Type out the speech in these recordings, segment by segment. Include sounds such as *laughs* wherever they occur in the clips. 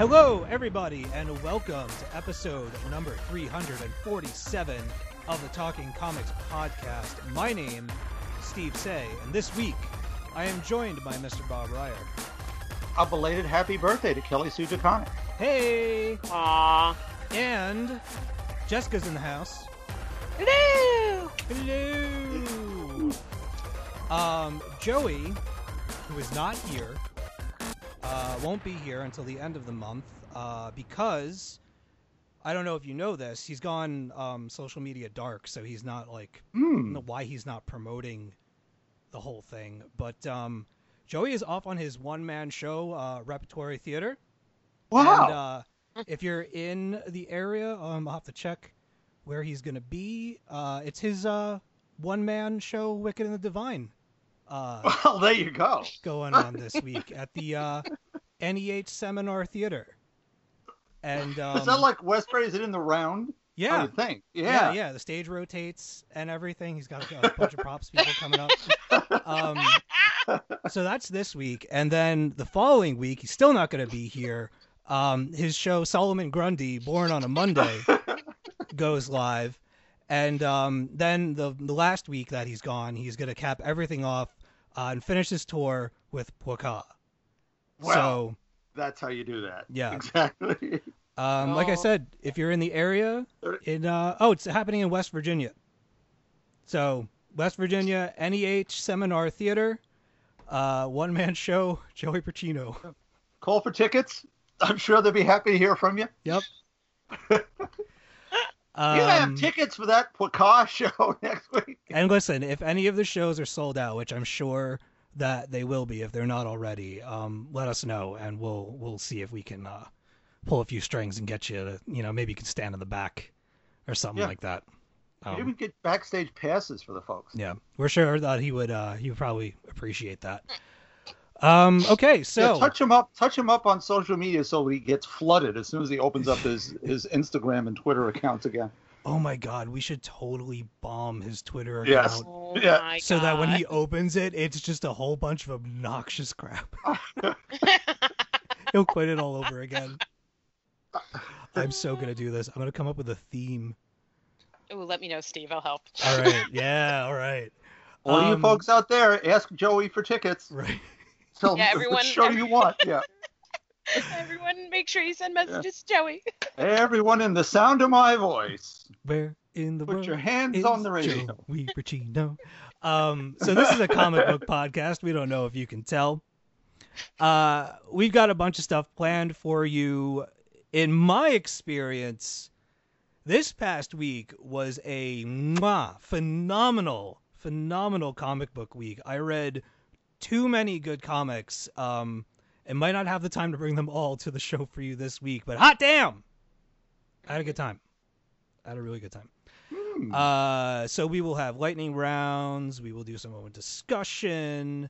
Hello, everybody, and welcome to episode number 347 of the Talking Comics podcast. My name is Steve Seigh, and this week I am joined by Mr. Bob Reyer. a belated happy birthday to Kelly Sue DeConnick. Hey! Aww. And Jessica's in the house. Hello. Hello! *laughs* Um, Joey, who is not here, uh, won't be here until the end of the month uh, because I don't know if you know this. He's gone um, social media dark, so he's not like know why he's not promoting the whole thing. But um, Joey is off on his one man show, uh, Repertory Theater. Wow. And uh, if you're in the area, um, I'll have to check where he's gonna be. Uh, it's his uh, one man show, Wicked and the Divine, uh, *laughs* well, there you go. going on this week *laughs* at the uh, NEH Seminar Theater. And um, is that like Westbury? Is it in the round? I yeah, would think. yeah, Yeah. yeah, The stage rotates and everything. He's got a, a bunch of props people coming up. Um, *laughs* so that's this week, and then the following week he's still not going to be here. Um, his show Solomon Grundy, born on a Monday, goes live, and um, then the the last week that he's gone, he's going to cap everything off uh, and finish his tour with Poika. Well, so, that's how you do that. Yeah. Exactly. *laughs* um, like I said, if you're in the area, in uh, oh, it's happening in West Virginia. So West Virginia NEH Seminar Theater, uh, one man *laughs* show, Joey Pacino. Call for tickets. I'm sure they'll be happy to hear from you. Yep. *laughs* you have Um, tickets for that Pocah *laughs* show next week. and listen, if any of the shows are sold out, which I'm sure that they will be if they're not already, um, let us know and we'll we'll see if we can uh, pull a few strings and get you to, you know, maybe you can stand in the back or something Yeah. like that. Um, even get backstage passes for the folks. yeah, we're sure that he would uh, he would probably appreciate that. Um, *laughs* okay, so Yeah, touch him up. Touch him up on social media so he gets flooded as soon as he opens up his his Instagram and Twitter accounts again. oh my god, we should totally bomb his Twitter account. Yes. Oh Yeah. my So that when he opens it, it's just a whole bunch of obnoxious crap. *laughs* *laughs* He'll quit it all over again. I'm so gonna do this. I'm gonna come up with a theme. Ooh, let me know, Steve. I'll help. All right. Yeah. All right. All you Um, folks out there, ask Joey for tickets. Right. Tell Yeah, *laughs* everyone- what show you want. Yeah. *laughs* Everyone, make sure you send messages to Joey. Everyone in the sound of my voice, Where in the put world your hands is on the radio. Joey Pacino? Um. So this is a comic book *laughs* podcast. We don't know if you can tell. Uh, we've got a bunch of stuff planned for you. In my experience, this past week was a mwah, phenomenal, phenomenal comic book week. I read too many good comics. Um, and might not have the time to bring them all to the show for you this week, but hot damn, I had a good time. I had a really good time. Hmm. Uh, so we will have lightning rounds. We will do some open discussion,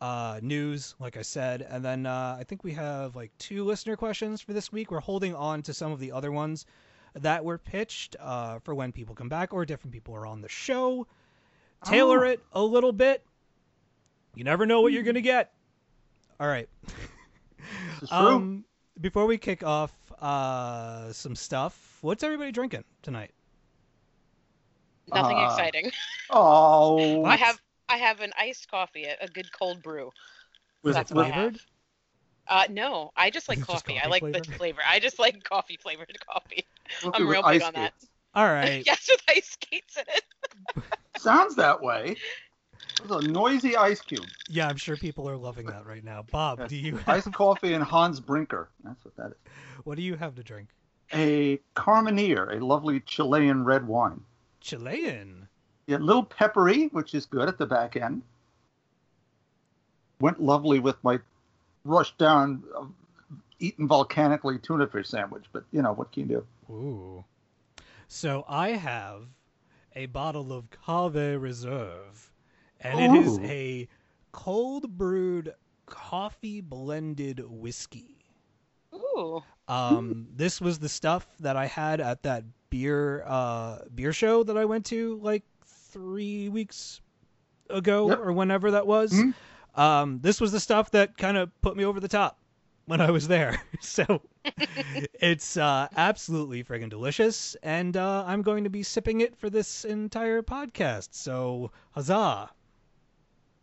uh, news, like I said, and then uh, I think we have like two listener questions for this week. We're holding on to some of the other ones that were pitched uh, for when people come back or different people are on the show. Tailor Oh. it a little bit. You never know what you're gonna get. All right. This is *laughs* true. Um, before we kick off uh, some stuff, what's everybody drinking tonight? Nothing Uh, exciting. *laughs* oh, I have I have an iced coffee, a, a good cold brew. with, that's with, what I have. flavored? Uh, no, I just like Just coffee. I like flavor? the flavor. I just like coffee flavored *laughs* coffee. with- I'm real big ice on that. All right. Yes, with ice skates in it. Sounds that way. It was a noisy ice cube. Yeah, I'm sure people are loving that right now. Bob, do you *laughs* Iced coffee and Hans Brinker. That's what that is. *laughs* what do you have to drink? A Carmenere, a lovely Chilean red wine. Chilean. Yeah, a little peppery, which is good at the back end. Went lovely with my rushed down, uh, eaten volcanically tuna fish sandwich. But you know what can you do? Ooh. So I have a bottle of Cave Reserve, and it is Ooh. a cold brewed coffee blended whiskey. Ooh. Um, this was the stuff that I had at that beer uh, beer show that I went to like three weeks ago Yep. or whenever that was. Mhm. Um, this was the stuff that kind of put me over the top when I was there. *laughs* so *laughs* it's uh, absolutely friggin' delicious, and uh, I'm going to be sipping it for this entire podcast. So huzzah!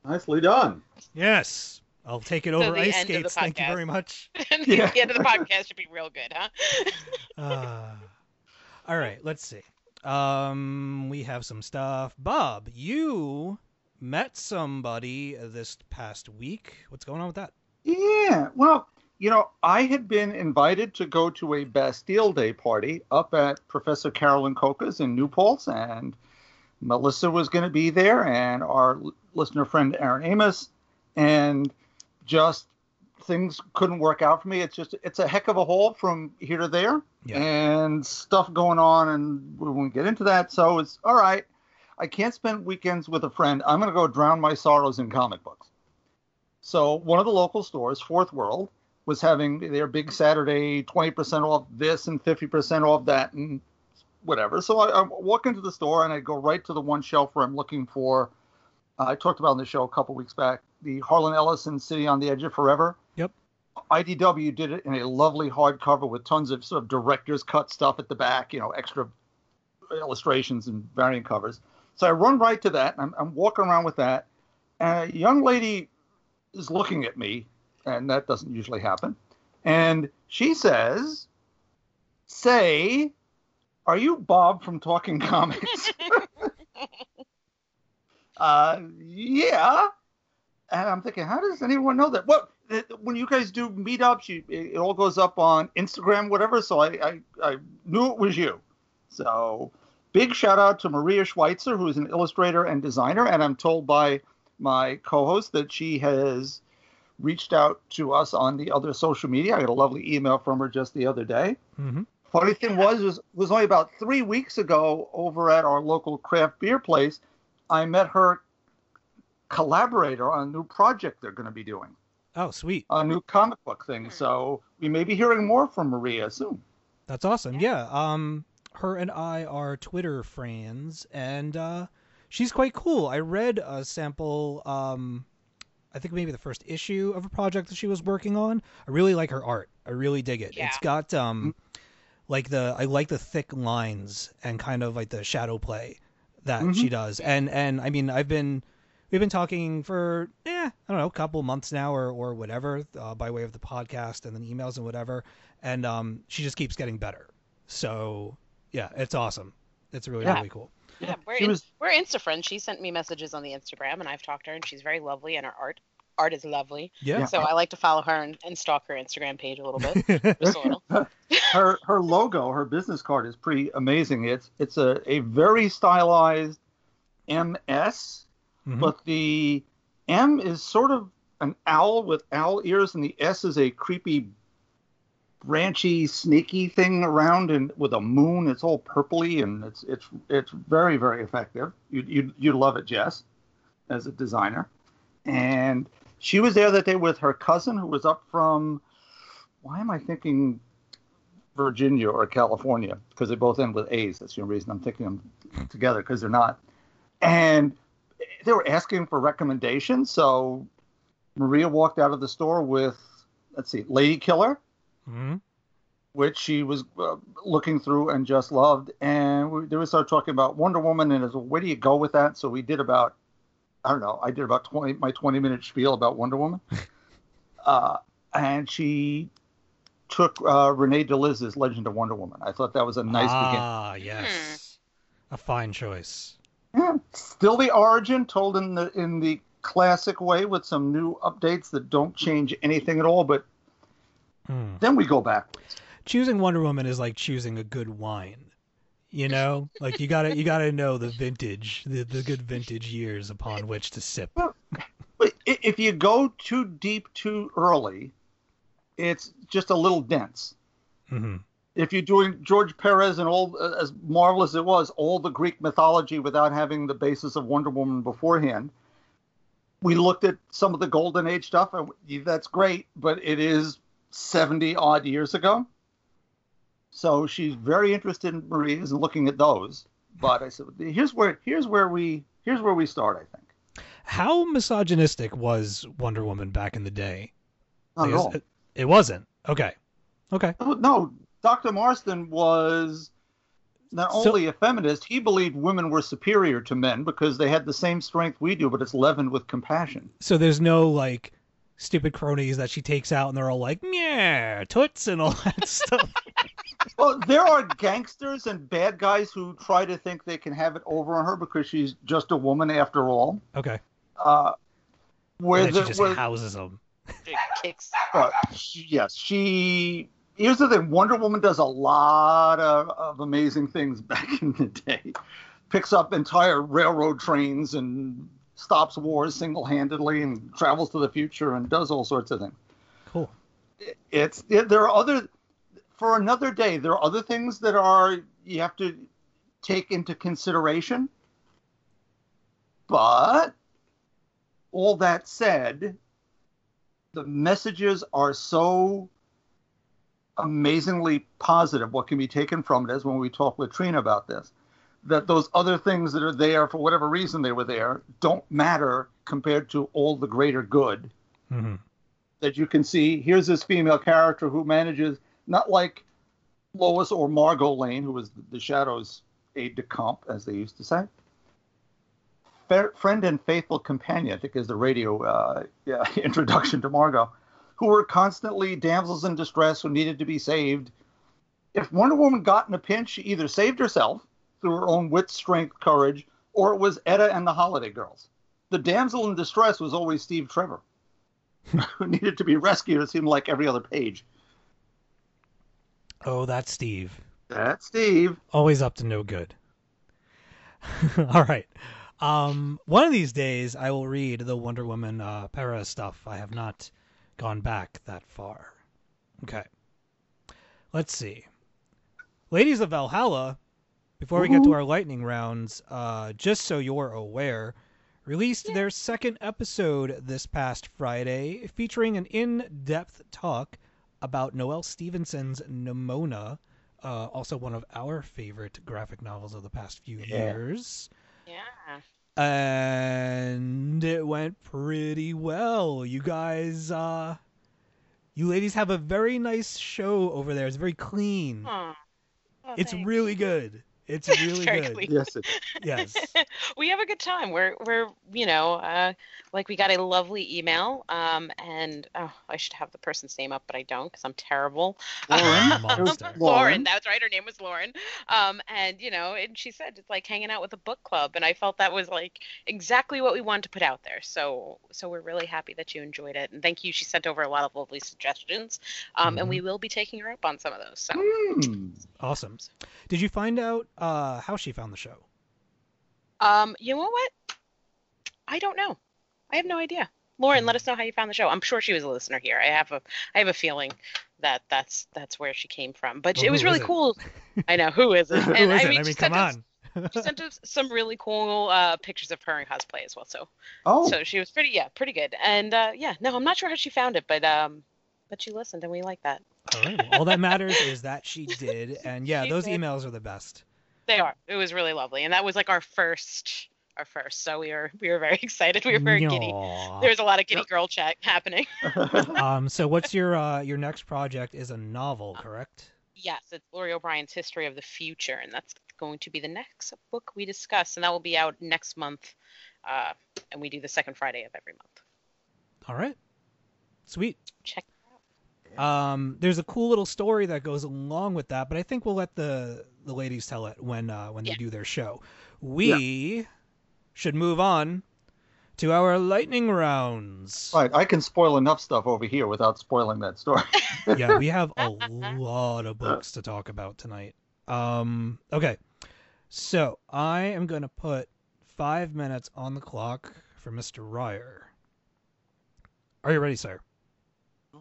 Nicely done. Yes, I'll take it So over the ice end of the skates. Thank you very much. Yeah. *laughs* the end of the podcast should be real good, huh? *laughs* Uh, all right, let's see. Um, we have some stuff. Bob, you met somebody this past week. What's going on with that? Yeah. Well, you know, I had been invited to go to a Bastille Day party up at Professor Carolyn Cocca's in New Paltz, and Melissa was going to be there, and our listener friend Aaron Amos, and just things couldn't work out for me. It's just it's a heck of a haul from here to there, Yeah. and stuff going on, and we won't get into that. So it's all right. I can't spend weekends with a friend. I'm going to go drown my sorrows in comic books. So one of the local stores, Fourth World, was having their big Saturday 20% off this and 50% off that and whatever. So I, I walk into the store and I go right to the one shelf where I'm looking for. Uh, I talked about on the show a couple weeks back the Harlan Ellison City on the Edge of Forever. Yep. IDW did it in a lovely hardcover with tons of sort of director's cut stuff at the back, you know, extra illustrations and variant covers. So I run right to that. And I'm, I'm walking around with that, and a young lady is looking at me, and that doesn't usually happen. And she says, "Say, are you Bob from Talking Comics?" *laughs* uh, yeah. And I'm thinking, how does anyone know that? Well, when you guys do meetups, you, it, it all goes up on Instagram, whatever. So I, I, I knew it was you. So big shout out to Maria Schweitzer, who's an illustrator and designer. And I'm told by my co-host that she has reached out to us on the other social media. I got a lovely email from her just the other day. Mm-hmm. Funny thing was, was was only about three weeks ago over at our local craft beer place. I met her collaborator on a new project they're going to be doing, Oh, sweet. a new comic book thing. So we may be hearing more from Maria soon. That's awesome. Yeah. Um, her and I are Twitter friends, and uh, she's quite cool. I read a sample. Um, I think maybe the first issue of a project that she was working on. I really like her art. I really dig it. Yeah. It's got um, like the I like the thick lines and kind of like the shadow play that Mhm. she does. And and I mean I've been we've been talking for yeah I don't know a couple months now or or whatever uh, by way of the podcast and then emails and whatever. And um, she just keeps getting better. So yeah, it's awesome. It's really Yeah. really cool. Yeah, we're She in, was- we're Insta friends. She sent me messages on the Instagram, and I've talked to her, and she's very lovely, and her art art is lovely. Yeah. So I like to follow her and, and stalk her Instagram page a little bit, *laughs* just a little. *laughs* her her logo, her business card is pretty amazing. It's it's a, a very stylized MS, Mhm. but the M is sort of an owl with owl ears, and the S is a creepy, branchy, snaky thing around and with a moon. It's all purpley and it's it's it's very very effective. You you you love it, Jess, as a designer, and she was there that day with her cousin who was up from. Why am I thinking Virginia or California because they both end with A's. That's the only reason I'm thinking them together because they're not. And they were asking for recommendations. So Maria walked out of the store with, let's see, Lady Killer, Mhm. which she was uh, looking through and just loved. And we, then we started talking about Wonder Woman and as well, where do you go with that? So we did about, I don't know, I did about 20, my 20 minute spiel about Wonder Woman. *laughs* uh, and she took uh, Renae De Liz's Legend of Wonder Woman. I thought that was a nice beginning. ah, yes. A fine choice. Yeah, still the origin told in the in the classic way with some new updates that don't change anything at all. But Hmm. then we go backwards. Choosing Wonder Woman is like choosing a good wine. You know, like you gotta you gotta know the vintage, the, the good vintage years upon which to sip. But if you go too deep too early, it's just a little dense. hmm if you're doing George Perez and all as marvelous as it was, all the Greek mythology without having the basis of Wonder Woman beforehand, we looked at some of the Golden Age stuff, and that's great, but it is 70 odd years ago. So she's very interested in Maria's and looking at those. But I said, here's where here's where we here's where we start. I think. How misogynistic was Wonder Woman back in the day? Not at Like, it, it wasn't. Okay. Okay. No, Dr. Marston was not So- only a feminist, he believed women were superior to men because they had the same strength we do, but it's leavened with compassion. So there's no like stupid cronies that she takes out and they're all like, yeah, toots and all that *laughs* stuff. Well, there are gangsters and bad guys who try to think they can have it over on her because she's just a woman after all. Okay. Uh, where And then the, she just where- houses them. Kicks. uh, she- yes, she. Here's the thing: Wonder Woman does a lot of, of amazing things *laughs* back in the day. Picks up entire railroad trains and stops wars single-handedly, and travels to the future and does all sorts of things. Cool. It's it, there are other for another day. There are other things that are you have to take into consideration. But all that said, the messages are so amazingly positive what can be taken from it is when we talk with Trina about this that those other things that are there for whatever reason they were there don't matter compared to all the greater good hmm that you can see. Here's this female character who manages not like Lois or Margo Lane who was the Shadow's aide de camp as they used to say. Friend and faithful companion I think is the radio uh, yeah, *laughs* introduction to Margo who were constantly damsels in distress who needed to be saved. If Wonder Woman got in a pinch, she either saved herself through her own wit, strength, courage, or it was Etta and the Holiday Girls. The damsel in distress was always Steve Trevor, *laughs* who needed to be rescued, it seemed like every other page. Oh, that's Steve. That's Steve. Always up to no good. *laughs* all right. Um, one of these days I will read the Wonder Woman uh, Perez stuff. I have not gone back that far. Okay. Let's see. Ladies of Valhalla, before we get to our lightning rounds, uh, just so you're aware, released their second episode this past Friday, featuring an in-depth talk about Noelle Stevenson's Nimona, uh, also one of our favorite graphic novels of the past few Yeah. years. Yeah. And it went pretty well. You guys, uh, you ladies have a very nice show over there. It's very clean. Oh, It's thanks. really good. It's *laughs* really Very good. clean. Yes, it, *laughs* Yes. we have a good time. We're we're you know uh, like we got a lovely email um and oh I should have the person's name up but I don't because I'm terrible. Lauren. *laughs* Lauren, Lauren. that's right. Her name was Lauren. Um, and you know, and she said it's like hanging out with a book club, and I felt that was like exactly what we wanted to put out there. So, so we're really happy that you enjoyed it, and thank you. She sent over a lot of lovely suggestions, um, and we will be taking her up on some of those. So, Hmm. Awesome. Did you find out uh, how she found the show? um, you know what? I don't know. I have no idea. Lauren, let us know how you found the show. I'm sure she was a listener here. I have a, I have a feeling that that's that's where she came from. But Well, it was really it? cool. *laughs* I know who is it? Who And is I it? mean, I mean, come sent us- on. *laughs* she sent us some really cool uh, pictures of her in cosplay as well. So, Oh, so she was pretty, yeah, pretty good. And uh, yeah, no, I'm not sure how she found it, but um, but she listened, and we like that. All right. Well, all that matters is that she *laughs* did, and yeah, She those did. emails are the best. They are. It was really lovely, and that was like our first, our first. So we were we were very *laughs* excited. We were very giddy. There was a lot of giddy girl chat happening. *laughs* Um. So, what's your uh, your next project? Is a novel, correct? Yes, it's Laurie O'Brien's History of the Future, and that's going to be the next book we discuss, and that will be out next month. Uh, and we do the second Friday of every month. All right. Sweet. Check. Um, there's a cool little story that goes along with that, but I think we'll let the the ladies tell it when uh, when they Yeah. do their show. We should move on to our lightning rounds. Right, I can spoil enough stuff over here without spoiling that story. *laughs* yeah, we have a lot of books to talk about tonight. Um, okay, so I am gonna put five minutes on the clock for Mr. Reyer. Are you ready, sir?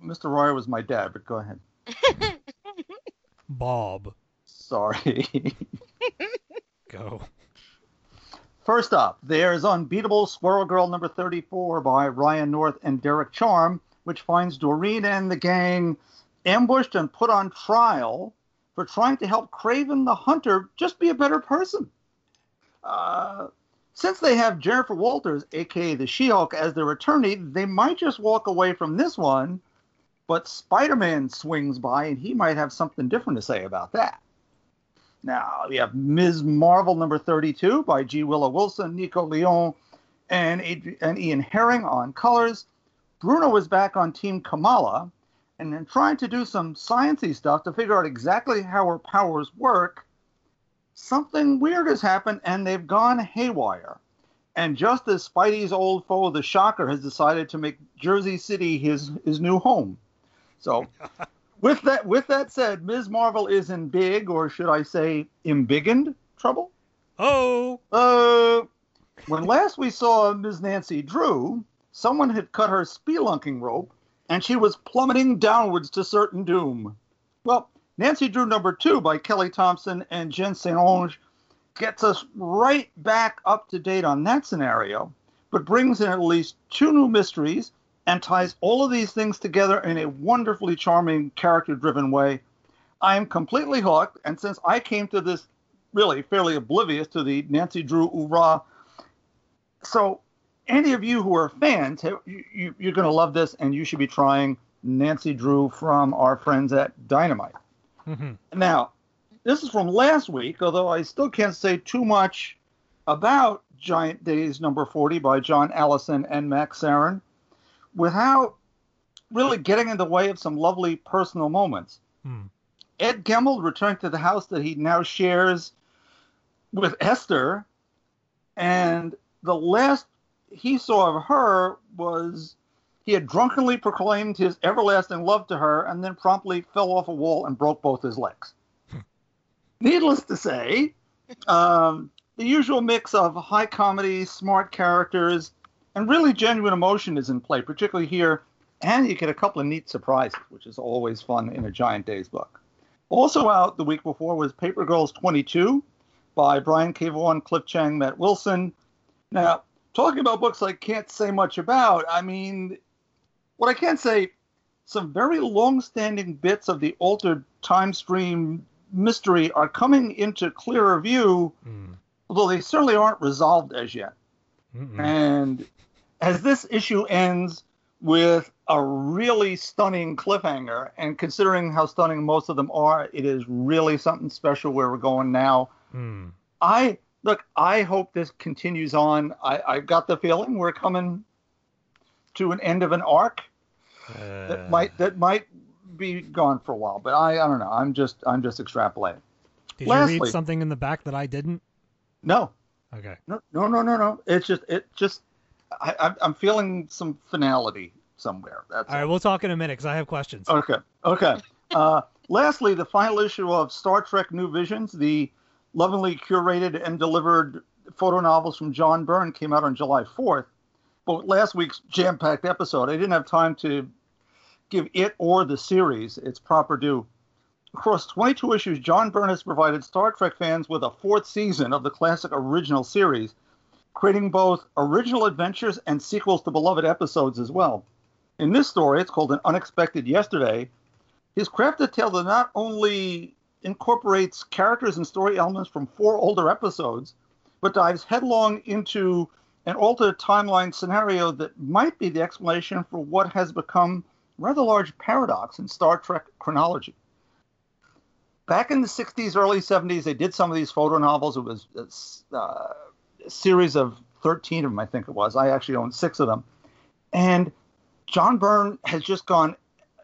Mr. Royer was my dad, but go ahead. *laughs* Bob, Sorry. *laughs* go. First up, there's Unbeatable Squirrel Girl number 34 by Ryan North and Derek Charm, which finds Doreen and the gang ambushed and put on trial for trying to help Kraven the Hunter just be a better person. Uh, since they have Jennifer Walters, aka the She Hulk, as their attorney, they might just walk away from this one, but Spider Man swings by and he might have something different to say about that. Now, we have Ms. Marvel number 32 by G. Willow Wilson, Nico Leon, and, and Ian Herring on colors. Bruno is back on Team Kamala and then trying to do some sciencey stuff to figure out exactly how her powers work. Something weird has happened and they've gone haywire. And just as Spidey's old foe, the Shocker, has decided to make Jersey City his, his new home. So with that with that said, Ms. Marvel is in big, or should I say embiggened trouble? Oh, Uh, when last we saw Ms. Nancy Drew, someone had cut her spelunking rope, and she was plummeting downwards to certain doom. Well, Nancy Drew number two by Kelly Thompson and Jen St. Onge gets us right back up to date on that scenario, but brings in at least two new mysteries and ties all of these things together in a wonderfully charming, character driven way. I am completely hooked, and since I came to this really fairly oblivious to the Nancy Drew oeuvre, so any of you who are fans, you, you, you're going to love this, and you should be trying Nancy Drew from our friends at Dynamite. Mhm. Now, this is from last week, although I still can't say too much about Giant Days number 40 by John Allison and Max Sarin without really getting in the way of some lovely personal moments. Hmm. Ed Gemmell returned to the house that he now shares with Esther, and the last he saw of her was he had drunkenly proclaimed his everlasting love to her and then promptly fell off a wall and broke both his legs. Needless to say, um, the usual mix of high comedy, smart characters, and really genuine emotion is in play, particularly here. And you get a couple of neat surprises, which is always fun in a Giant Days book. Also out the week before was Paper Girls 22 by Brian K. Vaughan, Cliff Chiang, Matt Wilson. Now, talking about books I can't say much about, I mean, what I can say, some very long-standing bits of the altered time stream mystery are coming into clearer view, Mm. although they certainly aren't resolved as yet. Mm-mm. And as this issue ends with a really stunning cliffhanger, and considering how stunning most of them are, it is really something special where we're going now. Hmm. I look, I hope this continues on. I, I got the feeling we're coming to an end of an arc Uh, that might that might be gone for a while, but I, I don't know. I'm just I'm just extrapolating. Did you read something in the back that I didn't? No, Okay. no, no, no, no, no. It's just it just I, I'm- I'm feeling some finality somewhere. That's All right, we'll talk in a minute because I have questions. Okay. Okay. *laughs* Uh, lastly, the final issue of Star Trek New Visions, the lovingly curated and delivered photo novels from John Byrne, came out on July 4th. But last week's jam packed episode, I didn't have time to give it or the series its proper due. Across 22 issues, John Byrne has provided Star Trek fans with a fourth season of the classic original series, creating both original adventures and sequels to beloved episodes as well. In this story, it's called An Unexpected Yesterday. His crafted tale that not only incorporates characters and story elements from four older episodes, but dives headlong into an altered timeline scenario that might be the explanation for what has become rather large paradox in Star Trek chronology. Back in the 60s, early 70s, they did some of these photo novels. It was uh, series of 13 of them, I think it was. I actually own six of them. And John Byrne has just gone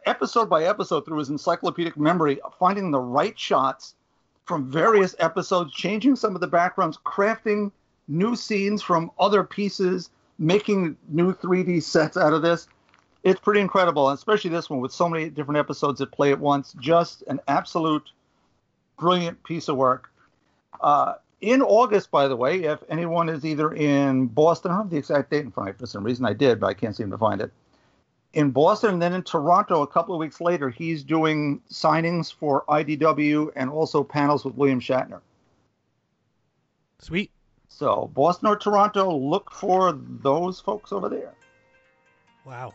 episode by episode through his encyclopedic memory, finding the right shots from various episodes, changing some of the backgrounds, crafting new scenes from other pieces, making new 3D sets out of this. It's pretty incredible, especially this one with so many different episodes that play at once. Just an absolute brilliant piece of work. Uh, in August, by the way, if anyone is either in Boston, I don't have the exact date in front of me for some reason I did, but I can't seem to find it. In Boston and then in Toronto a couple of weeks later, he's doing signings for IDW and also panels with William Shatner. Sweet. So, Boston or Toronto, look for those folks over there. Wow.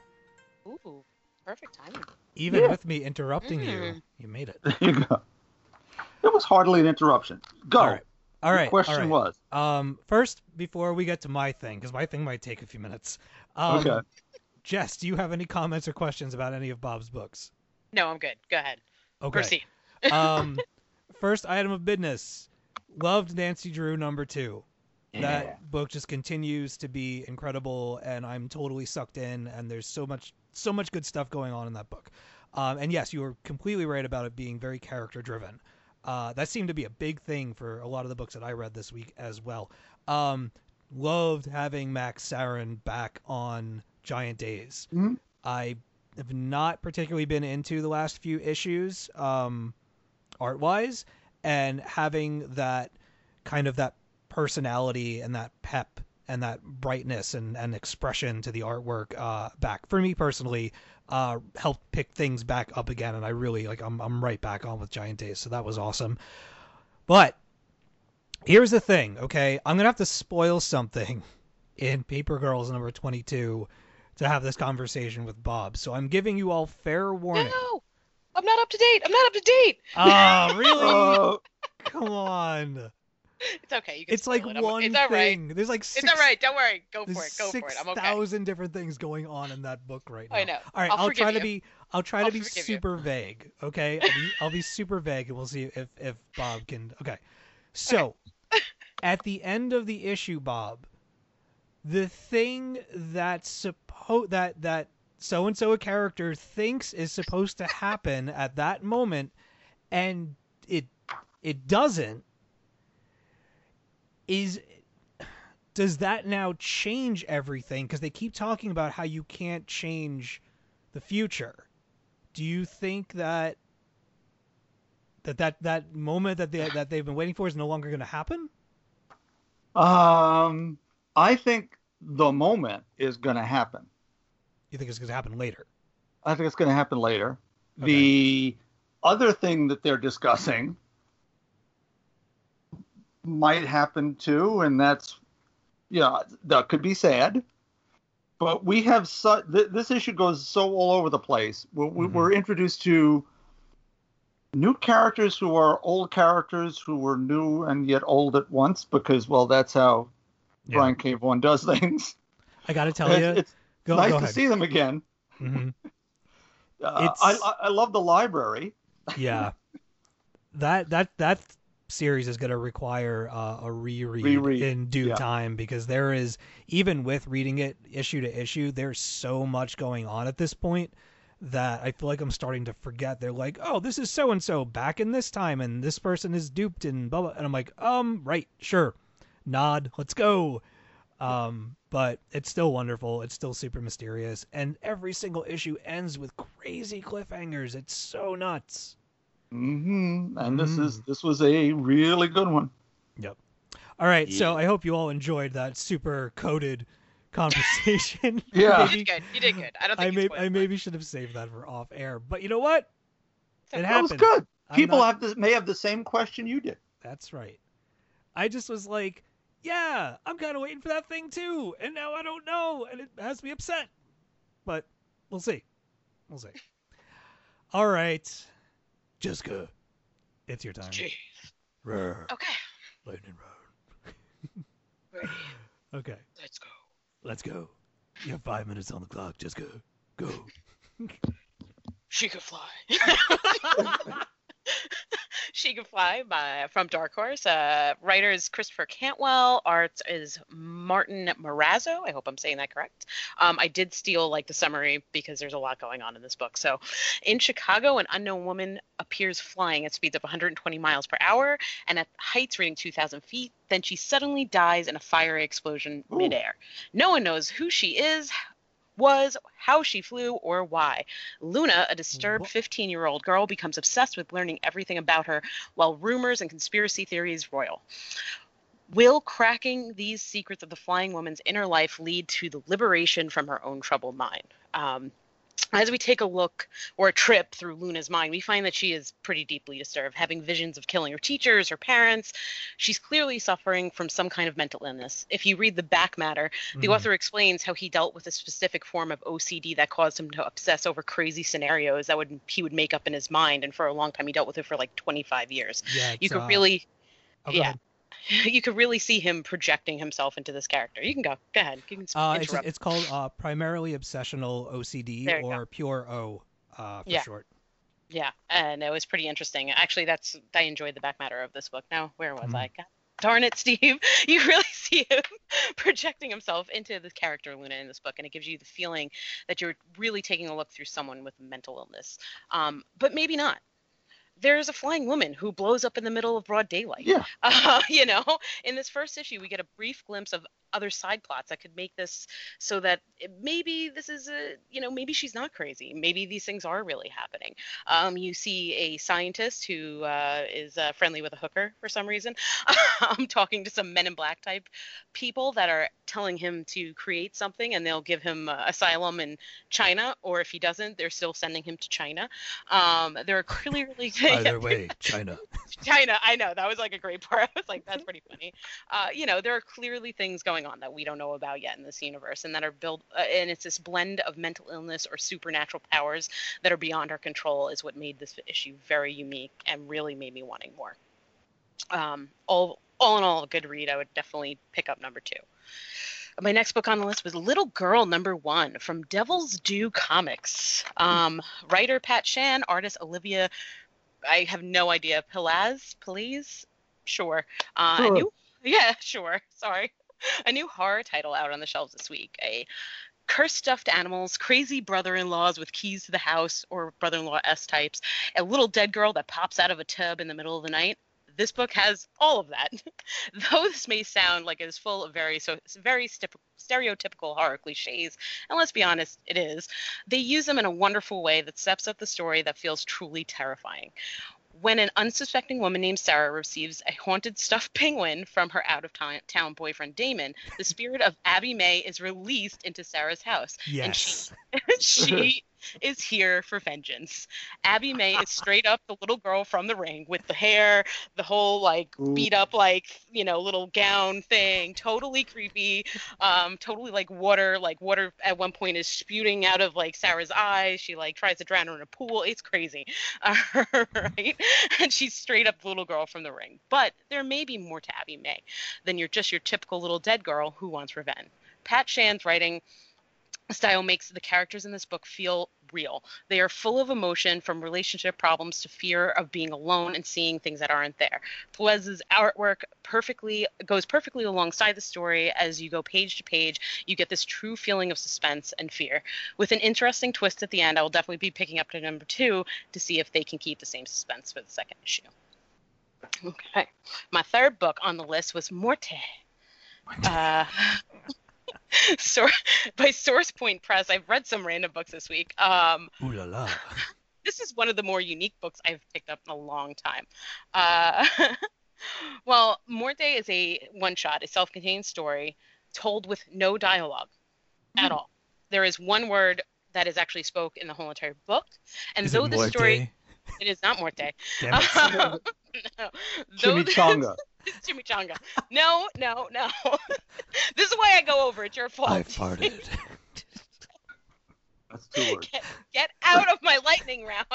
Ooh, perfect timing. Even Yeah. with me interrupting you, Mm. you made it. There you go. It was hardly an interruption. Go. All right. All Your question all right. was. Um, first, before we get to my thing, because my thing might take a few minutes. Um, okay. Jess, do you have any comments or questions about any of Bob's books? No, I'm good. Go ahead. Okay. Proceed. *laughs* um, *laughs* first item of business. Loved Nancy Drew number two. Yeah. That book just continues to be incredible, and I'm totally sucked in. And there's so much, so much good stuff going on in that book. Um, and yes, you were completely right about it being very character driven. Uh, that seemed to be a big thing for a lot of the books that I read this week as well. Um, loved having Max Sarin back on Giant Days. Mhm. I have not particularly been into the last few issues, um, art wise, and having that kind of that personality and that pep and that brightness and, and expression to the artwork uh, back for me personally uh, helped pick things back up again. And I really like I'm I'm right back on with Giant Days. So that was awesome. But here's the thing okay? I'm gonna have to spoil something *laughs* in Paper Girls number 22 to have this conversation with Bob. So I'm giving you all fair warning. No, I'm not up to date. I'm not up to date. ah really? *laughs* Uh, come on *laughs* It's okay. You can it's like it. One It's all right. thing there's like six It's all right. Don't worry. Go for it. Go for it. I'm okay. thousand different things going on in that book right now. I know. All right, I'll I'll, try to be I'll try I'll to be forgive you. super vague. Okay, I'll be, I'll be super vague, and we'll see if if Bob can. Okay, so *laughs* at the end of the issue, Bob, the thing that suppo- that that so and so a character thinks is supposed to happen at that moment, and it it doesn't. Is does that now change everything? Because they keep talking about how you can't change the future. Do you think that that that, that moment that they that they've been waiting for is no longer going to happen? um, I think the moment is going to happen. You think it's going to happen later? I think it's going to happen later. Okay. The other thing that they're discussing might happen too, and that's, you know, that could be sad. But we have su- th- this issue goes so all over the place. We're, we- Mhm. we're introduced to new characters who are old characters who were new and yet old at once because, well, that's how Yeah. Brian K. Vaughan does things. I got to tell And you, it's go, nice go to see them again. hmm *laughs* Uh, It's- I, I I love the library. Yeah, that that that series is going to require uh, a reread, Reread, in due yeah. time because there is even with reading it issue to issue, there's so much going on at this point that I feel like I'm starting to forget. They're like, oh, this is so and so back in this time, and this person is duped and blah blah, and I'm like, um, right, sure, nod, let's go. Um, but it's still wonderful. It's still super mysterious, and every single issue ends with crazy cliffhangers. It's so nuts. Hmm And this Mm. is this was a really good one. Yep. All right, so I hope you all enjoyed that super coded *laughs* conversation. *laughs* Yeah. You did good. You did good. I don't think you may, I maybe should have saved that for off air, but you know what? It okay. That was good. I'm People not- have this may have the same question you did. That's right. I just was like, yeah, I'm kind of waiting for that thing too, and now I don't know, and it has me upset. But we'll see. We'll see. *laughs* All right, Jessica, it's your time. Jeez. Roar, Okay. lightning round. *laughs* Ready. Okay, Let's go. let's go. You have five minutes on the clock, Jessica. Go. *laughs* She could fly. *laughs* she Can fly by from Dark Horse. Uh, writer is Christopher Cantwell. Art is Martin Morazzo. I hope I'm saying that correct. Um, I did steal like the summary because there's a lot going on in this book. So, in Chicago, an unknown woman appears flying at speeds of 120 miles per hour and at heights reaching 2,000 feet. Then she suddenly dies in a fiery explosion Ooh. midair. No one knows who she is, was, how she flew, or why. Luna, a disturbed 15 year old girl, becomes obsessed with learning everything about her, while rumors and conspiracy theories roil. Will cracking these secrets of the flying woman's inner life lead to the liberation from her own troubled mind? Um, as we take a look or a trip through Luna's mind, we find that she is pretty deeply disturbed, having visions of killing her teachers, her parents. She's clearly suffering from some kind of mental illness. If you read the back matter, the Mhm. author explains how he dealt with a specific form of OCD that caused him to obsess over crazy scenarios that would he would make up in his mind, and for a long time he dealt with it for like 25 years. Yeah, You could uh, really, oh, yeah. ahead. *laughs* you could really see him projecting himself into this character. You can go, go ahead. You can Uh, it's, it's called uh, primarily obsessional OCD or pure O uh, for Yeah. short. Yeah, and it was pretty interesting. Actually, that's I enjoyed the back matter of this book. Now, where was Mhm. I? God darn it, Steve! *laughs* You really *laughs* see him projecting himself into the character Luna in this book, and it gives you the feeling that you're really taking a look through someone with mental illness. Um, but maybe not. There's a flying woman who blows up in the middle of broad daylight. Yeah. *laughs* Uh, you know, in this first issue, we get a brief glimpse of other side plots that could make this so that maybe this is a, you know, maybe she's not crazy. Maybe these things are really happening. Um, you see a scientist who uh, is uh, friendly with a hooker for some reason. I'm *laughs* talking to some Men in Black type people that are telling him to create something, and they'll give him uh, asylum in China, or if he doesn't, they're still sending him to China. Um, there are *laughs* clearly things *laughs* Either way, China. China. I know that was like a great part. I was like, that's pretty funny. Uh, you know, there are clearly things going on that we don't know about yet in this universe, and that are built. Uh, and it's this blend of mental illness or supernatural powers that are beyond our control is what made this issue very unique and really made me wanting more. Um, all, all in all, a good read. I would definitely pick up number two. My next book on the list was Little Girl Number One from Devil's Due Comics. Um, writer Pat Shand, artist Olivia I have no idea. Pelaz, please, sure. Uh, Sure. *laughs* yeah, sure. Sorry, a new horror title out on the shelves this week. A cursed stuffed animals, crazy brother-in-laws with keys to the house or brother-in-law S types, a little dead girl that pops out of a tub in the middle of the night. This book has all of that. *laughs* Though this may sound like it's full of very so very stereotypical horror cliches, and let's be honest, it is they use them in a wonderful way that steps up the story that feels truly terrifying. When an unsuspecting woman named Sarah receives a haunted stuffed *laughs* penguin from her out of town boyfriend Damon, the spirit of Abby May is released into Sarah's house. And she- *laughs* she *laughs* is here for vengeance. Abby May is straight up the little girl from the ring with the hair, the whole like Ooh. beat up like you know little gown thing, totally creepy, um, totally like water. Like water at one point is spewing out of like Sarah's eyes. She like tries to drown her in a pool. It's crazy, *laughs* right? And she's straight up the little girl from the ring. But there may be more to Abby May than you're just your typical little dead girl who wants revenge. Pat Shand's writing style makes the characters in this book feel real. They are full of emotion from relationship problems to fear of being alone and seeing things that aren't there. Pelez's artwork perfectly goes perfectly alongside the story as you go page to page. You get this true feeling of suspense and fear. With an interesting twist at the end, I will definitely be picking up to number two to see if they can keep the same suspense for the second issue. Okay. My third book on the list was Morte. Uh, *laughs* Sor- by Source Point Press. I've read some random books this week. Um, Ooh la la. *laughs* this is one of the more unique books I've picked up in a long time. Uh, *laughs* well, Morte is a one shot, a self contained story told with no dialogue at all. There is one word that is actually spoke in the whole entire book. And Is though the story, it is not Morte. Damn it. no. Though this- *laughs* Chimichanga. Chimichanga. No, no, no. *laughs* this is why I go over. It's your fault. I farted. *laughs* That's two words. Get, get out of my lightning round.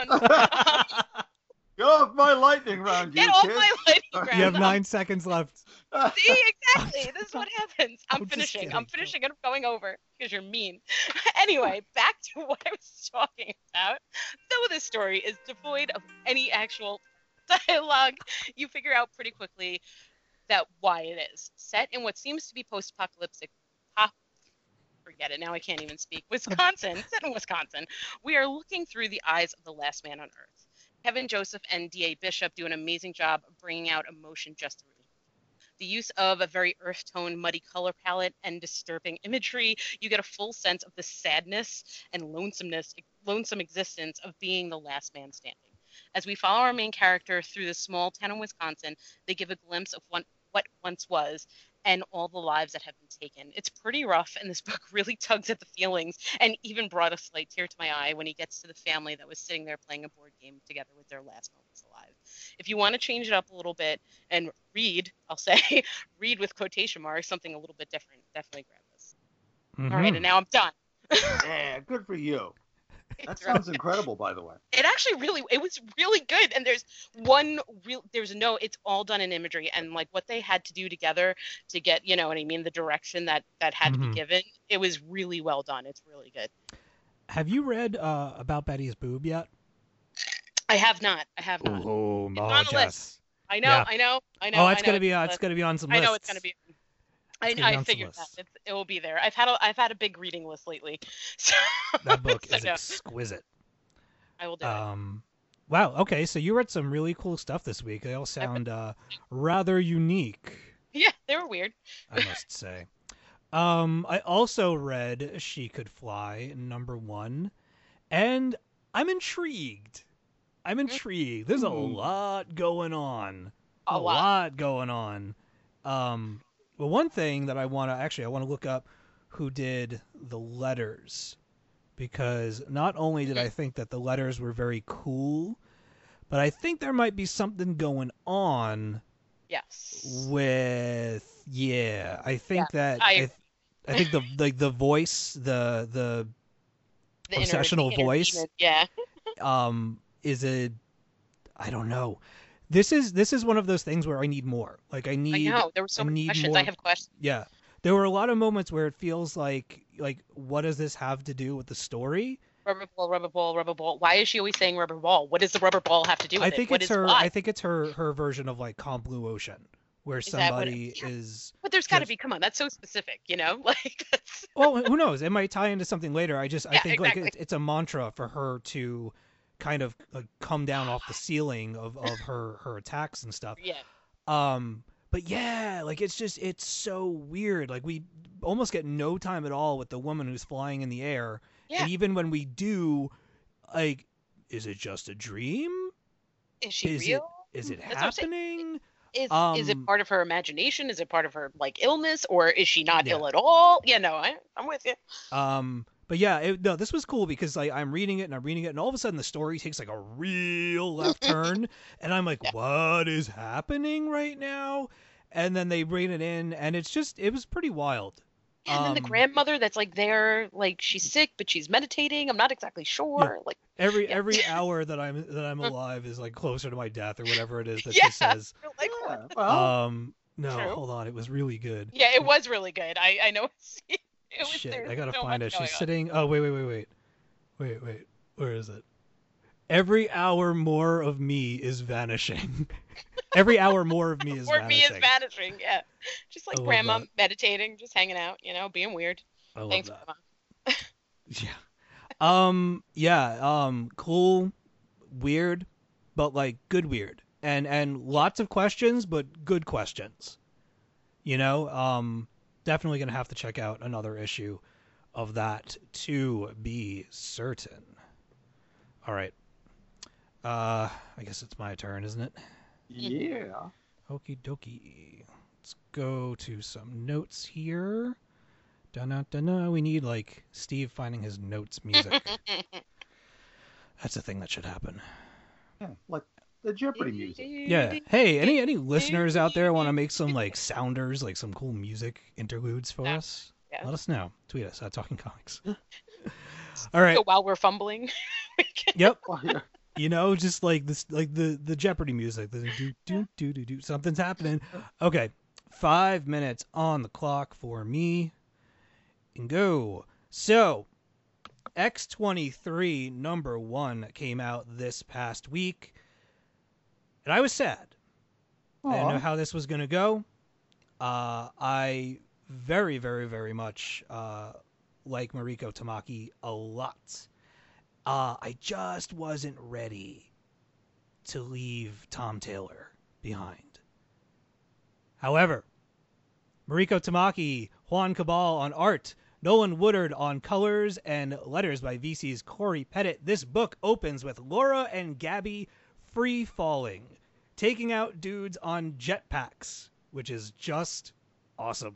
Get off my lightning round, you Get off kid. my lightning round. You have nine seconds left. See, exactly. This is what happens. I'm I'm finishing. I'm finishing and I'm going over because you're mean. anyway, back to what I was talking about. Though this story is devoid of any actual *laughs* dialogue, you figure out pretty quickly that why it is set in what seems to be post-apocalyptic pop forget it now i can't even speak wisconsin *laughs* set in wisconsin. We are looking through the eyes of the last man on earth. Kevin joseph and D.A. Bishop do an amazing job of bringing out emotion just through the use of a very earth tone muddy color palette and disturbing imagery you get a full sense of the sadness and lonesomeness lonesome existence of being the last man standing as we follow our main character through the small town in Wisconsin, they give a glimpse of what, what once was and all the lives that have been taken. It's pretty rough, and this *laughs* book really tugs at the feelings and even brought a slight tear to my eye when he gets to the family that was sitting there playing a board game together with their last moments alive. If you want to change it up a little bit and read, I'll say, *laughs* read with quotation marks, something a little bit different, definitely grab this. All right, Mhm. and now I'm done. *laughs* Yeah, good for you. *laughs* That It's sounds incredible, by the way. it actually really it was really good and there's one real there's no it's all done in imagery and like what they had to do together to get you know what i mean the direction that that had to Mhm. be given it was really well done it's really good Have you read uh, about Betty's boob yet? i have not i have not Oh, It's on the list. i know yeah. i know i know oh, I it's know gonna be uh, on it's gonna be on some lists. i know it's gonna be I, gonna be on I figured that it's, it will be there. I've had a I've had a big reading list lately, *laughs* so That book *laughs* so is no, exquisite. I will do it. Um, wow. Okay, so you read some really cool stuff this week. They all sound uh, rather unique, *laughs* Yeah, they were weird. I must say. Um, I also read She Could Fly, number one, and I'm intrigued. I'm intrigued. There's a lot going on. A lot. going on. Um, well, one thing that I want to actually I want to look up who did the letters because not only did I think that the letters were very cool, but I think there might be something going on Yes. with yeah. I think that I- I, I think the *laughs* like the voice the the The obsessional the voice. demon, Yeah. *laughs* um is a I don't know. This is this is one of those things where I need more. Like I need. I know. There were so I many questions. more- I have questions. yeah. There were a lot of moments where it feels like like what does this have to do with the story? Rubber ball, rubber ball, rubber ball. Why is she always saying rubber ball? What does the rubber ball have to do with I think What it's is her what? I think it's her her version of like Calm Blue Ocean where it- somebody yeah. is But there's got to be. Come on, that's so specific. You know, *laughs* like that's. well who knows it might tie into something later i just i Yeah, think like exactly. it's, it's a mantra for her to kind of like come down off the *sighs* ceiling of, of her her attacks and stuff Yeah. um but yeah like it's just it's so weird like we almost get no time at all with the woman who's flying in the air Yeah. and even when we do like is it just a dream Is she is it- real? is it That's what I'm saying. happening Is is um, it part of her imagination? Is it part of her like illness, or is she not Yeah. ill at all? Yeah, no, I, I'm with you. Um, but yeah, it, no, this was cool because like I'm reading it and I'm reading it, and all of a sudden the story takes like a real left *laughs* turn, and I'm like, Yeah. what is happening right now? And then they bring it in, and it's just it was pretty wild. Yeah, and then the Um, grandmother that's like there, like she's sick, but she's meditating. I'm not exactly sure. Like, Every Yeah. every *laughs* hour that I'm that I'm alive is like closer to my death or whatever it is that Yeah. she says. *laughs* like Yeah, well, Um, no, True. hold on, it was really good. Yeah, it was really good. I I know. It was. Shit, I gotta so find it. She's sitting. Oh wait, wait, wait, wait, wait, wait. Where is it? Every hour more of me is vanishing. *laughs* Every hour more of me is vanishing. Or vanishing. me is vanishing. Yeah, just like grandma that. meditating, just hanging out, you know, being weird. I Thanks, that. grandma. *laughs* Yeah. Um. Yeah. Um. Cool. Weird, but like good weird, and and lots of questions, but good questions. You know. Um. Definitely gonna have to check out another issue of that to be certain. All right. Uh. I guess it's my turn, isn't it? yeah. Okie dokie. Let's go to some notes here. Dun dun We need like Steve finding his notes music. *laughs* That's a thing that should happen. yeah. Like the Jeopardy music. Yeah. Hey, any any listeners out there want to make some like *laughs* sounders, like some cool music interludes for Yeah. us? Yeah. Let us know. Tweet us at Talking Comics. *laughs* All right. So while we're fumbling, *laughs* we can- Yep. You know, just like this, like the the Jeopardy music. The do do do do do. Something's happening. Okay, five minutes on the clock for me. And go. So, X twenty three number one came out this past week, and I was sad. I didn't know how this was gonna go. Uh, I very, very, very much uh, like Mariko Tamaki a lot. Uh, I just wasn't ready to leave Tom Taylor behind. However, Mariko Tamaki, Juann Cabal on art, Nolan Woodard on colors, and letters by VC's Cory Petit. This book opens with Laura and Gabby free falling, taking out dudes on jetpacks, which is just awesome.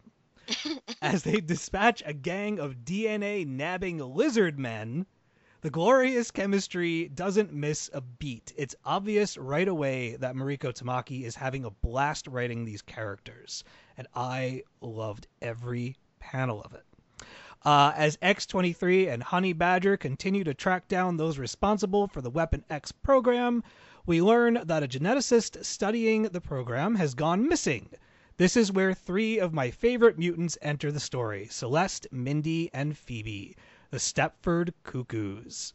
*laughs* As they dispatch a gang of DNA nabbing lizard men, the glorious chemistry doesn't miss a beat. It's obvious right away that Mariko Tamaki is having a blast writing these characters, and I loved every panel of it. Uh, as X23 and Honey Badger continue to track down those responsible for the Weapon X program, we learn that a geneticist studying the program has gone missing. This is where three of my favorite mutants enter the story Celeste, Mindy, and Phoebe, the Stepford Cuckoos.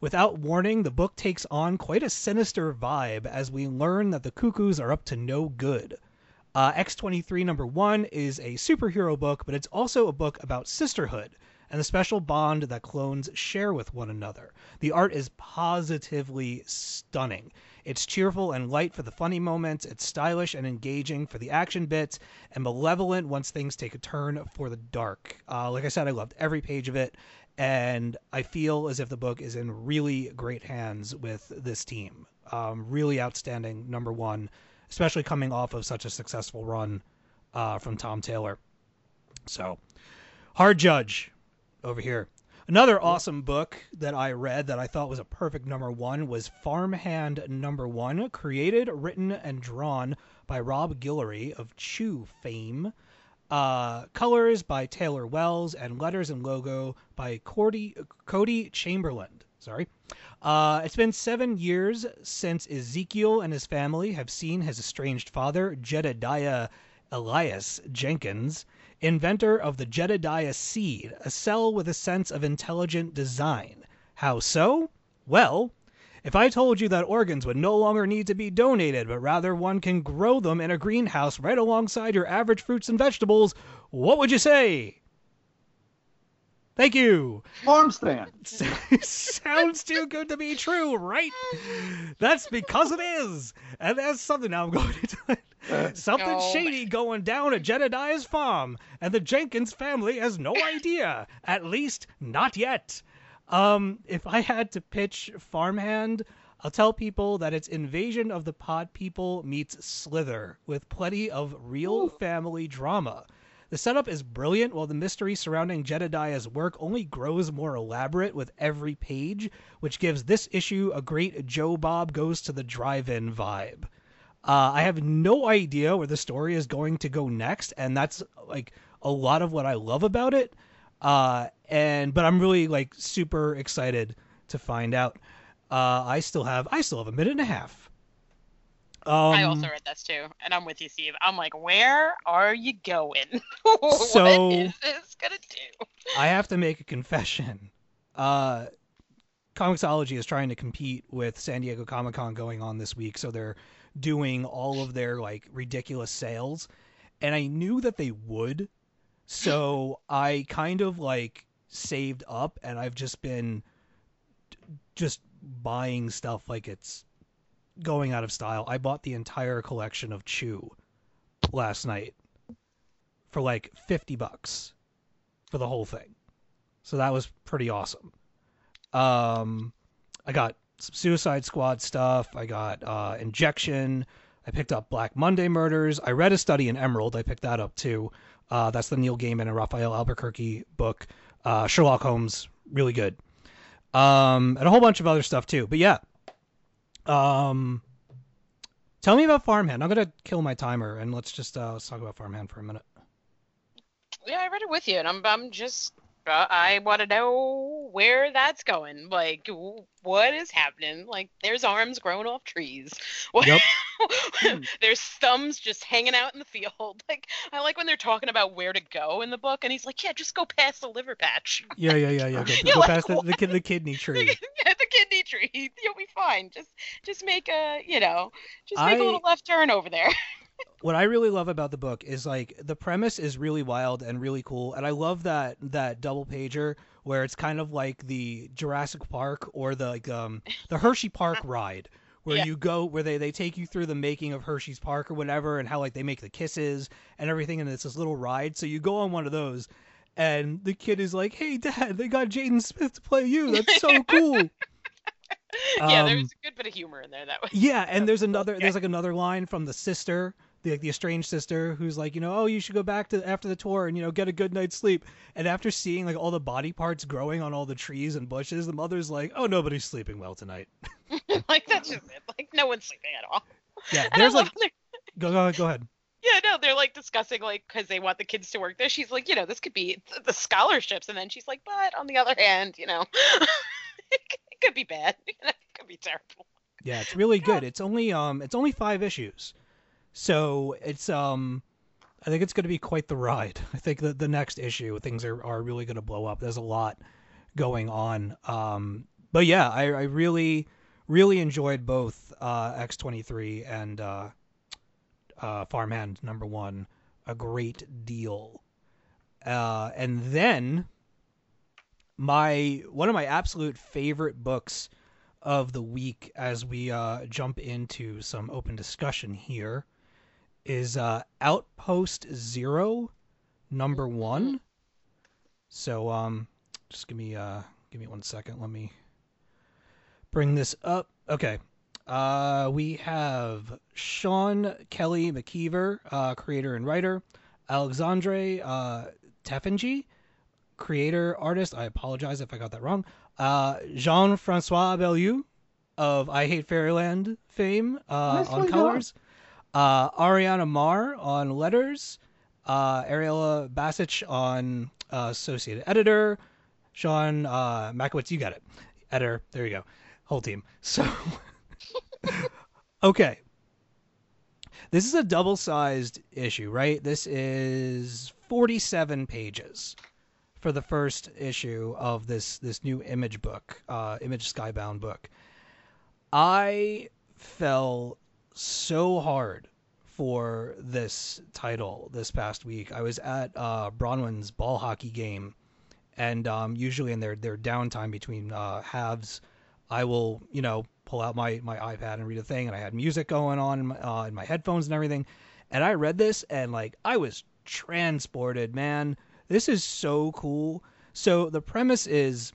Without warning, the book takes on quite a sinister vibe as we learn that the Cuckoos are up to no good. Uh, X23 number one is a superhero book, but it's also a book about sisterhood and the special bond that clones share with one another. The art is positively stunning. It's cheerful and light for the funny moments, it's stylish and engaging for the action bits, and malevolent once things take a turn for the dark. Uh, like I said, I loved every page of it, and I feel as if the book is in really great hands with this team. Um, really outstanding, number one, especially coming off of such a successful run uh, from Tom Taylor. So, Hard Judge over here. Another awesome book that I read that I thought was a perfect number one was Farmhand Number One, created, written, and drawn by Rob Guillory of Chew fame. Uh, colors by Taylor Wells and letters and logo by Kody, Kody Chamberlain. Sorry. Uh, it's been seven years since Ezekiel and his family have seen his estranged father, Jedediah Elias Jenkins, inventor of the Jedediah seed, a cell with a sense of intelligent design. How so? Well, if I told you that organs would no longer need to be donated, but rather one can grow them in a greenhouse right alongside your average fruits and vegetables, what would you say? Thank you. Farm stand. *laughs* Sounds too good to be true, right? That's because it is. And there's something now I'm going to something Oh, shady going down at Jedediah's farm, and the Jenkins family has no *laughs* idea. At least not yet. Um, if I had to pitch Farmhand, I'll tell people that it's Invasion of the Pod People meets Slither, with plenty of real family drama. The setup is brilliant, while the mystery surrounding Jedediah's work only grows more elaborate with every page, which gives this issue a great Joe Bob goes to the drive-in vibe. Uh, I have no idea where the story is going to go next, and that's like a lot of what I love about it. Uh, and but I'm really like super excited to find out. Uh, I still have I still have a minute and a half. Um, I also read this too, and I'm with you, Steve. I'm like, where are you going? *laughs* So- what is this gonna do? I have to make a confession. Uh, Comixology is trying to compete with San Diego Comic Con going on this week, so they're doing all of their like ridiculous sales, and I knew that they would, so *laughs* I kind of like saved up, and I've just been just buying stuff like it's going out of style. I bought the entire collection of Chew last night for like 50 bucks for the whole thing. So that was pretty awesome. Um, I got some Suicide Squad stuff. I got uh, Injection. I picked up Black Monday Murders. I read A Study in Emerald. I picked that up too. Uh, that's the Neil Gaiman and Rafael Albuquerque book. Uh, Sherlock Holmes, really good. Um, and a whole bunch of other stuff too. But yeah. Um, tell me about Farmhand. I'm gonna kill my timer and let's just uh, let's talk about Farmhand for a minute. Yeah, I read it with you, and I'm I'm just uh, I want to know where that's going. Like, what is happening? Like, there's arms growing off trees. Yep. *laughs* there's thumbs just hanging out in the field. *laughs* Like, I like when they're talking about where to go in the book, and he's like, "Yeah, just go past the liver patch. *laughs* Yeah, yeah, yeah, yeah. Go, go like, past the, the, the kidney tree. yeah, the kidney tree. You'll be fine. Just just make a you know, just make I- a little left turn over there." What I really love about the book is like the premise is really wild and really cool, and I love that that double pager where it's kind of like the Jurassic Park or the like um the Hershey Park *laughs* ride. Where Yeah. you go, where they, they take you through the making of Hershey's Park or whatever, and how like they make the kisses and everything, and it's this little ride. So you go on one of those, and the kid is like, "Hey, Dad, they got Jaden Smith to play you. That's so *laughs* cool." yeah, Um, there's a good bit of humor in there that way. Yeah, and there's another there's like another line from the sister, the the estranged sister, who's like, you know, oh, you should go back to after the tour and you know get a good night's sleep. And after seeing like all the body parts growing on all the trees and bushes, the mother's like, oh, nobody's sleeping well tonight. *laughs* *laughs* like that's just it. Like no one's sleeping at all. Yeah, *laughs* there's like go go go ahead. Yeah, no, they're like discussing like because they want the kids to work there. She's like, you know, this could be th- the scholarships, and then she's like, but on the other hand, you know, it, could be bad. It could be terrible. Yeah, it's really good. It's only um it's only five issues, so it's um I think it's going to be quite the ride. I think that the next issue things are are really going to blow up. There's a lot going on. Um, but yeah, I I really really enjoyed both uh X23 and uh uh Farmhand number one a great deal. Uh, and then my one of my absolute favorite books of the week as we uh, jump into some open discussion here is uh, Outpost Zero, number one. So um, just give me uh, give me one second. Let me bring this up. Okay. Uh, we have Sean Kelley McKeever, uh, creator and writer. Alexandre uh, Tefenkgi, creator artist. I apologize if I got that wrong. Uh, Jean Francois Beaulieu of I Hate Fairyland fame uh, on colors. Uh, Ariana Maher on letters. Uh, Arielle Basich on uh, associate editor. Sean uh, Mackiewicz, you got it. Editor. There you go. Whole team. *laughs* So, okay. This is a double-sized issue, right? This is 47 pages for the first issue of this this new image book, uh, Image Skybound book. I fell so hard for this title this past week. I was at uh, Bronwyn's ball hockey game, and um, usually in their their downtime between uh, halves, I will you know pull out my my iPad and read a thing, and I had music going on in my, uh, in my headphones and everything, and I read this and like I was transported, man. This is so cool. So the premise is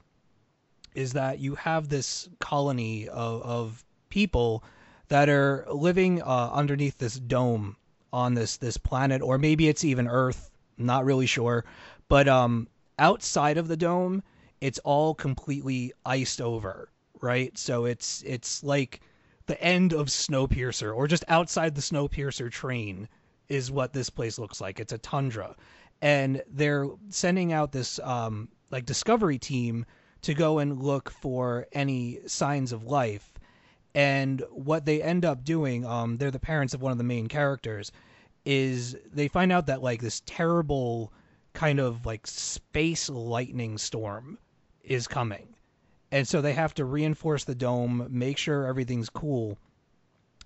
is that you have this colony of, of people that are living uh, underneath this dome on this this planet, or maybe it's even Earth. Not really sure, but um, outside of the dome, it's all completely iced over, right? So it's it's like the end of Snowpiercer, or just outside the Snowpiercer train, is what this place looks like. It's a tundra, and they're sending out this um, like discovery team to go and look for any signs of life. And what they end up doing, um, they're the parents of one of the main characters, is they find out that like this terrible kind of like space lightning storm is coming. And so they have to reinforce the dome, make sure everything's cool.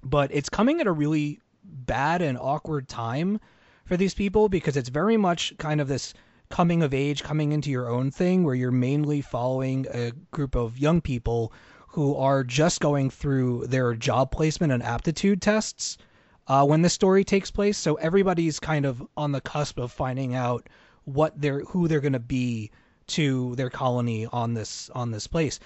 But it's coming at a really bad and awkward time for these people because it's very much kind of this coming of age, coming into your own thing where you're mainly following a group of young people who are just going through their job placement and aptitude tests uh, when the story takes place. So everybody's kind of on the cusp of finding out what they're who they're going to be to their colony on this on this place.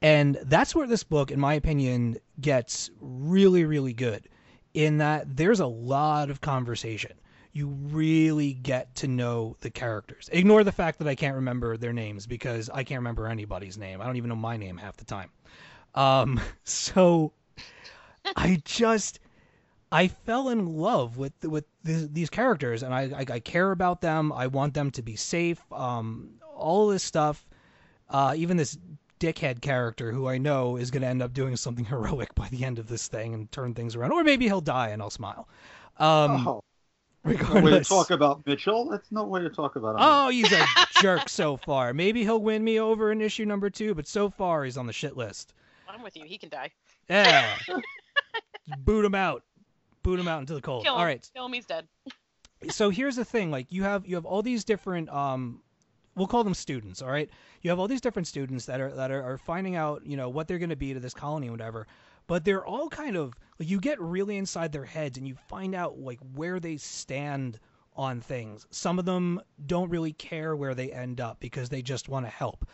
And that's where this book, in my opinion, gets really, really good. In that there's a lot of conversation. You really get to know the characters. Ignore the fact that I can't remember their names because I can't remember anybody's name. I don't even know my name half the time. Um, *laughs* so I just I fell in love with with th- these characters, and I, I I care about them. I want them to be safe. Um, all this stuff. Uh, even this dickhead character who I know is going to end up doing something *laughs* heroic by the end of this thing and turn things around, or maybe he'll die and I'll smile. Um, oh, no way to talk about Mitchell. That's no way to talk about him. Oh, he's a jerk so far. Maybe he'll win me over in issue number two, but so far he's on the shit list. I'm with you. He can die. Yeah. *laughs* Boot him out. boot him out into the cold. Kill him. All right. Kill him. He's dead. so here's the thing like you have you have all these different um we'll call them students all right you have all these different students that are that are, are finding out you know what they're going to be to this colony and whatever but they're all kind of like you get really inside their heads and you find out like where they stand on things. Some of them don't really care where they end up because they just want to help.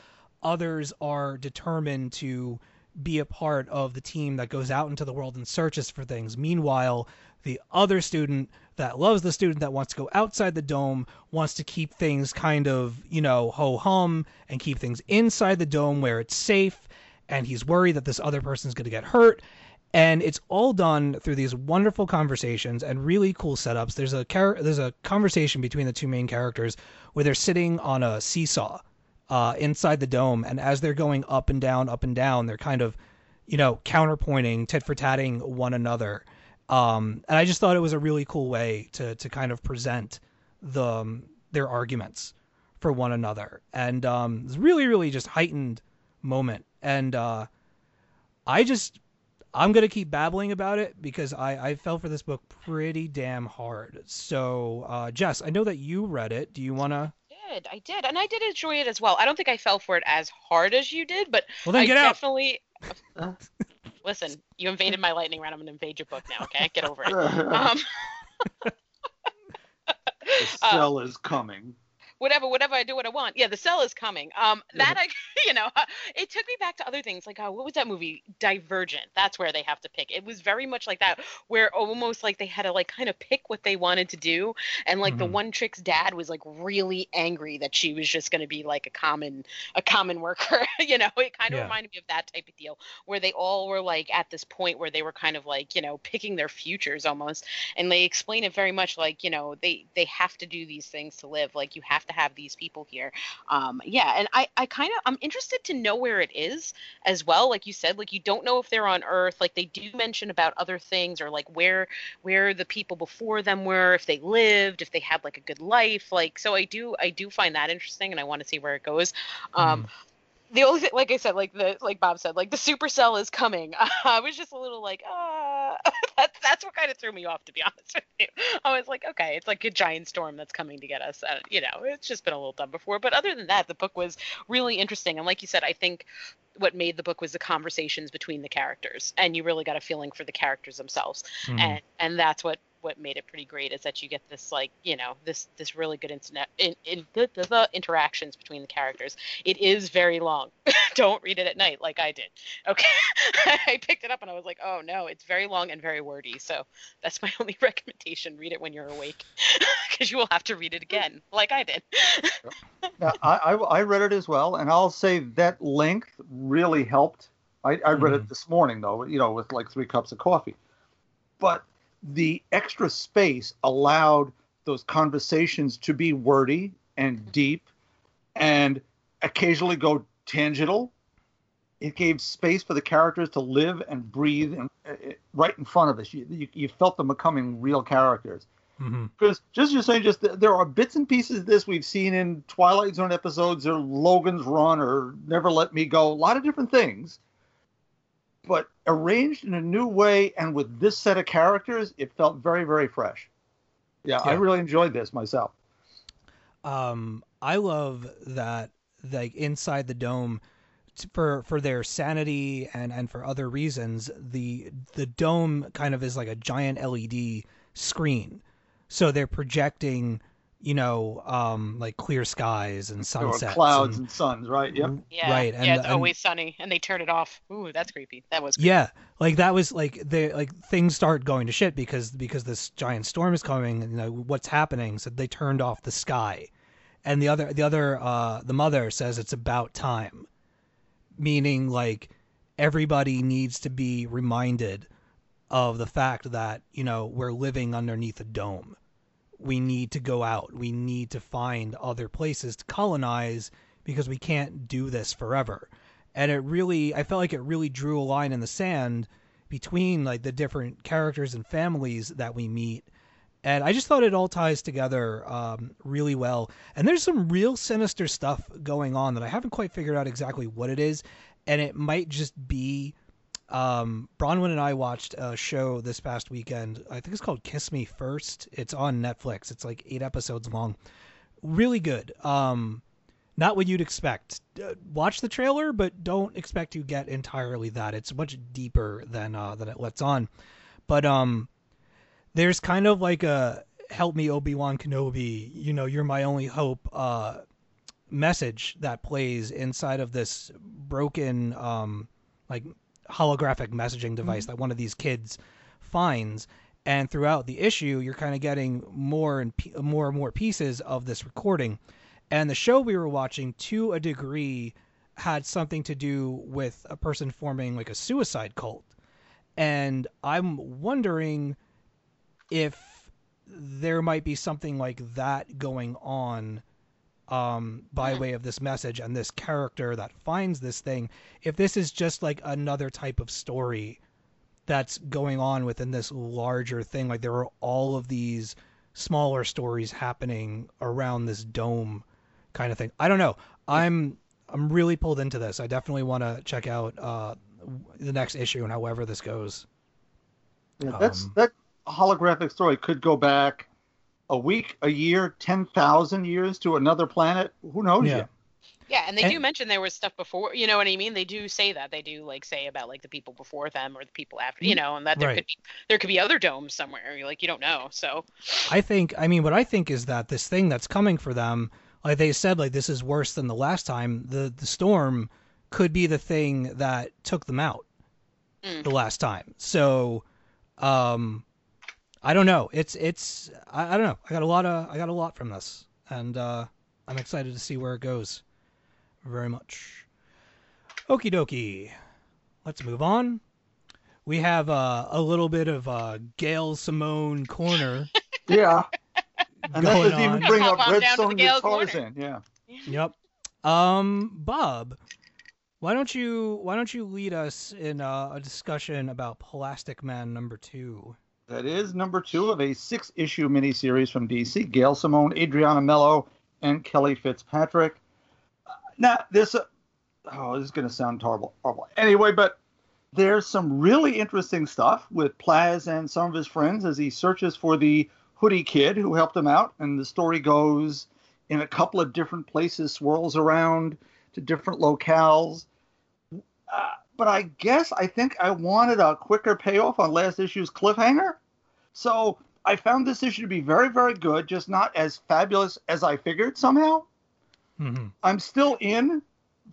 Others are determined to be a part of the team that goes out into the world and searches for things. Meanwhile the other student that loves the student that wants to go outside the dome wants to keep things kind of you know ho hum and keep things inside the dome where it's safe and he's worried that this other person's going to get hurt. And it's all done through these wonderful conversations and really cool setups. There's a char- there's a conversation between the two main characters where they're sitting on a seesaw uh, inside the dome. And as they're going up and down up and down they're kind of you know counterpointing tit for tatting one another. Um, and I just thought it was a really cool way to to kind of present the um, their arguments for one another, and um, it's really really just heightened moment. And uh, I just I'm gonna keep babbling about it because I I fell for this book pretty damn hard. So uh, Jess, I know that you read it. Do you wanna? did. I did, and I did enjoy it as well. I don't think I fell for it as hard as you did, but Well then I get out. definitely. *laughs* Listen, you invaded my lightning round. I'm gonna invade your book now. Okay, get over it. *laughs* Um, *laughs* the cell is coming. Whatever, whatever I do, what I want. Yeah, the cell is coming. Um, that I, *laughs* you know, *laughs* it took me back to other things. Like, uh, what was that movie? Divergent. That's where they have to pick. It was very much like that, where almost like they had to like kind of pick what they wanted to do, and like the Mhm. one trick's dad was like really angry that she was just going to be like a common, a common worker. *laughs* you know, it kind of Yeah. reminded me of that type of deal, where they all were like at this point where they were kind of like, you know, picking their futures almost and they explain it very much like you know they they have to do these things to live like you have to have these people here. Um yeah and i i kind of i'm interested to know where it is as well like you said like you don't know if they're on earth like they do mention about other things or like where where the people before them were if they lived if they had like a good life like so i do i do find that interesting and i want to see where it goes. Um the only thing, like I said, like the like Bob said, like the supercell is coming. *laughs* I was just a little like, ah, *laughs* that's that's what kind of threw me off, to be *laughs* honest with you. I was like, okay, it's like a giant storm that's coming to get us. Uh, you know, it's just been a little done before. But other than that, the book was really interesting, and like you said, I think what made the book was the conversations between the characters, and you really got a feeling for the characters themselves, Mhm. and and that's what what made it pretty great is that you get this like you know this this really good internet in, in the, the, the interactions between the characters. It is very long. *laughs* Don't read it at night like i did. Okay? *laughs* I picked it up and i was like oh no it's very long and very wordy. So that's my *laughs* only recommendation. Read it when you're awake because you will have to read it again like i did. Now, I, I I read it as well, and I'll say that length really helped. I, I read Mhm. it this morning though, you know, with like three cups of coffee. But the extra space allowed those conversations to be wordy and deep, and occasionally go tangential. It gave space for the characters to live and breathe, and uh, uh, right in front of us, you, you, you felt them becoming real characters Mhm. because just you're saying just there are bits and pieces of this we've seen in Twilight Zone episodes or Logan's Run or Never Let Me Go, a lot of different things, but arranged in a new way and with this set of characters, it felt very very fresh. Yeah, I really enjoyed this myself. um I love that like inside the dome for for their sanity and and for other reasons the the dome kind of is like a giant LED screen so they're projecting you know um like clear skies and sunsets clouds and, and suns, right? Yep. yeah right and, yeah it's and- always sunny and they turn it off ooh that's creepy that was creepy. yeah like that was like they like things start going to shit because because this giant storm is coming and you know what's happening so they turned off the sky and the other the other uh the mother says it's about time meaning like everybody needs to be reminded of the fact that you know we're living underneath a dome we need to go out. We need to find other places to colonize because we can't do this forever. And it really i felt like it really drew a line in the sand between like the different characters and families that we meet. And i just thought it all ties together um, really well. And there's some real sinister stuff going on that i haven't quite figured out exactly what it is. And it might just be Um, Bronwyn and I watched a show this past weekend. I think it's called Kiss Me First. It's on Netflix. It's like eight episodes long. Really good. Um, not what you'd expect. Uh, watch the trailer, but don't expect to get entirely that. It's much deeper than uh, than it lets on. But um, there's kind of like a help me Obi Wan Kenobi. You know, you're my only hope. Uh, message that plays inside of this broken um, like holographic messaging mm-hmm. device that one of these kids finds. And throughout the issue you're kind of getting more and pe- more and more pieces of this recording. And the show we were watching to a degree had something to do with a person forming like a suicide cult. And i'm wondering if there might be something like that going on um, by way of this message and this character that finds this thing, if this is just like another type of story that's going on within this larger thing, like there are all of these smaller stories happening around this dome kind of thing. I don't know. I'm I'm really pulled into this. I definitely want to check out uh, the next issue and however this goes. Yeah, that's Um, that holographic story could go back a week, a year, ten thousand years to another planet. Who knows Yeah. yet? Yeah, and they And- do mention there was stuff before. You know what I mean? They do say that. They do like say about like the people before them or the people after. You know, and that there Right. could be there could be other domes somewhere. Like you don't know. So I think I mean what I think is that this thing that's coming for them, like they said, like this is worse than the last time. The the storm could be the thing that took them out Mm. the last time. So, um, I don't know. It's it's I, I don't know. I got a lot of I got a lot from this, and uh, I'm excited to see where it goes. Very much. Okie dokie. Let's move on. We have uh, a little bit of uh, Gail Simone corner *laughs* Yeah, and that going doesn't even bring Hop up on Red down to the corner. Tarzan. Yeah. Yep. Um, Bob, why don't you why don't you lead us in uh, a discussion about Plastic Man number two? That is number two of a six issue miniseries from DC. Gail Simone, Adriana Melo, and Kelly Fitzpatrick. Now, this, uh, oh, this is going to sound horrible, horrible. Anyway, but there's some really interesting stuff with Plaz and some of his friends as he searches for the hoodie kid who helped him out. And the story goes in a couple of different places, swirls around to different locales. Uh, but I guess I think I wanted a quicker payoff on last issue's cliffhanger. So I found this issue to be very, very good, just not as fabulous as I figured somehow. hmm I'm still in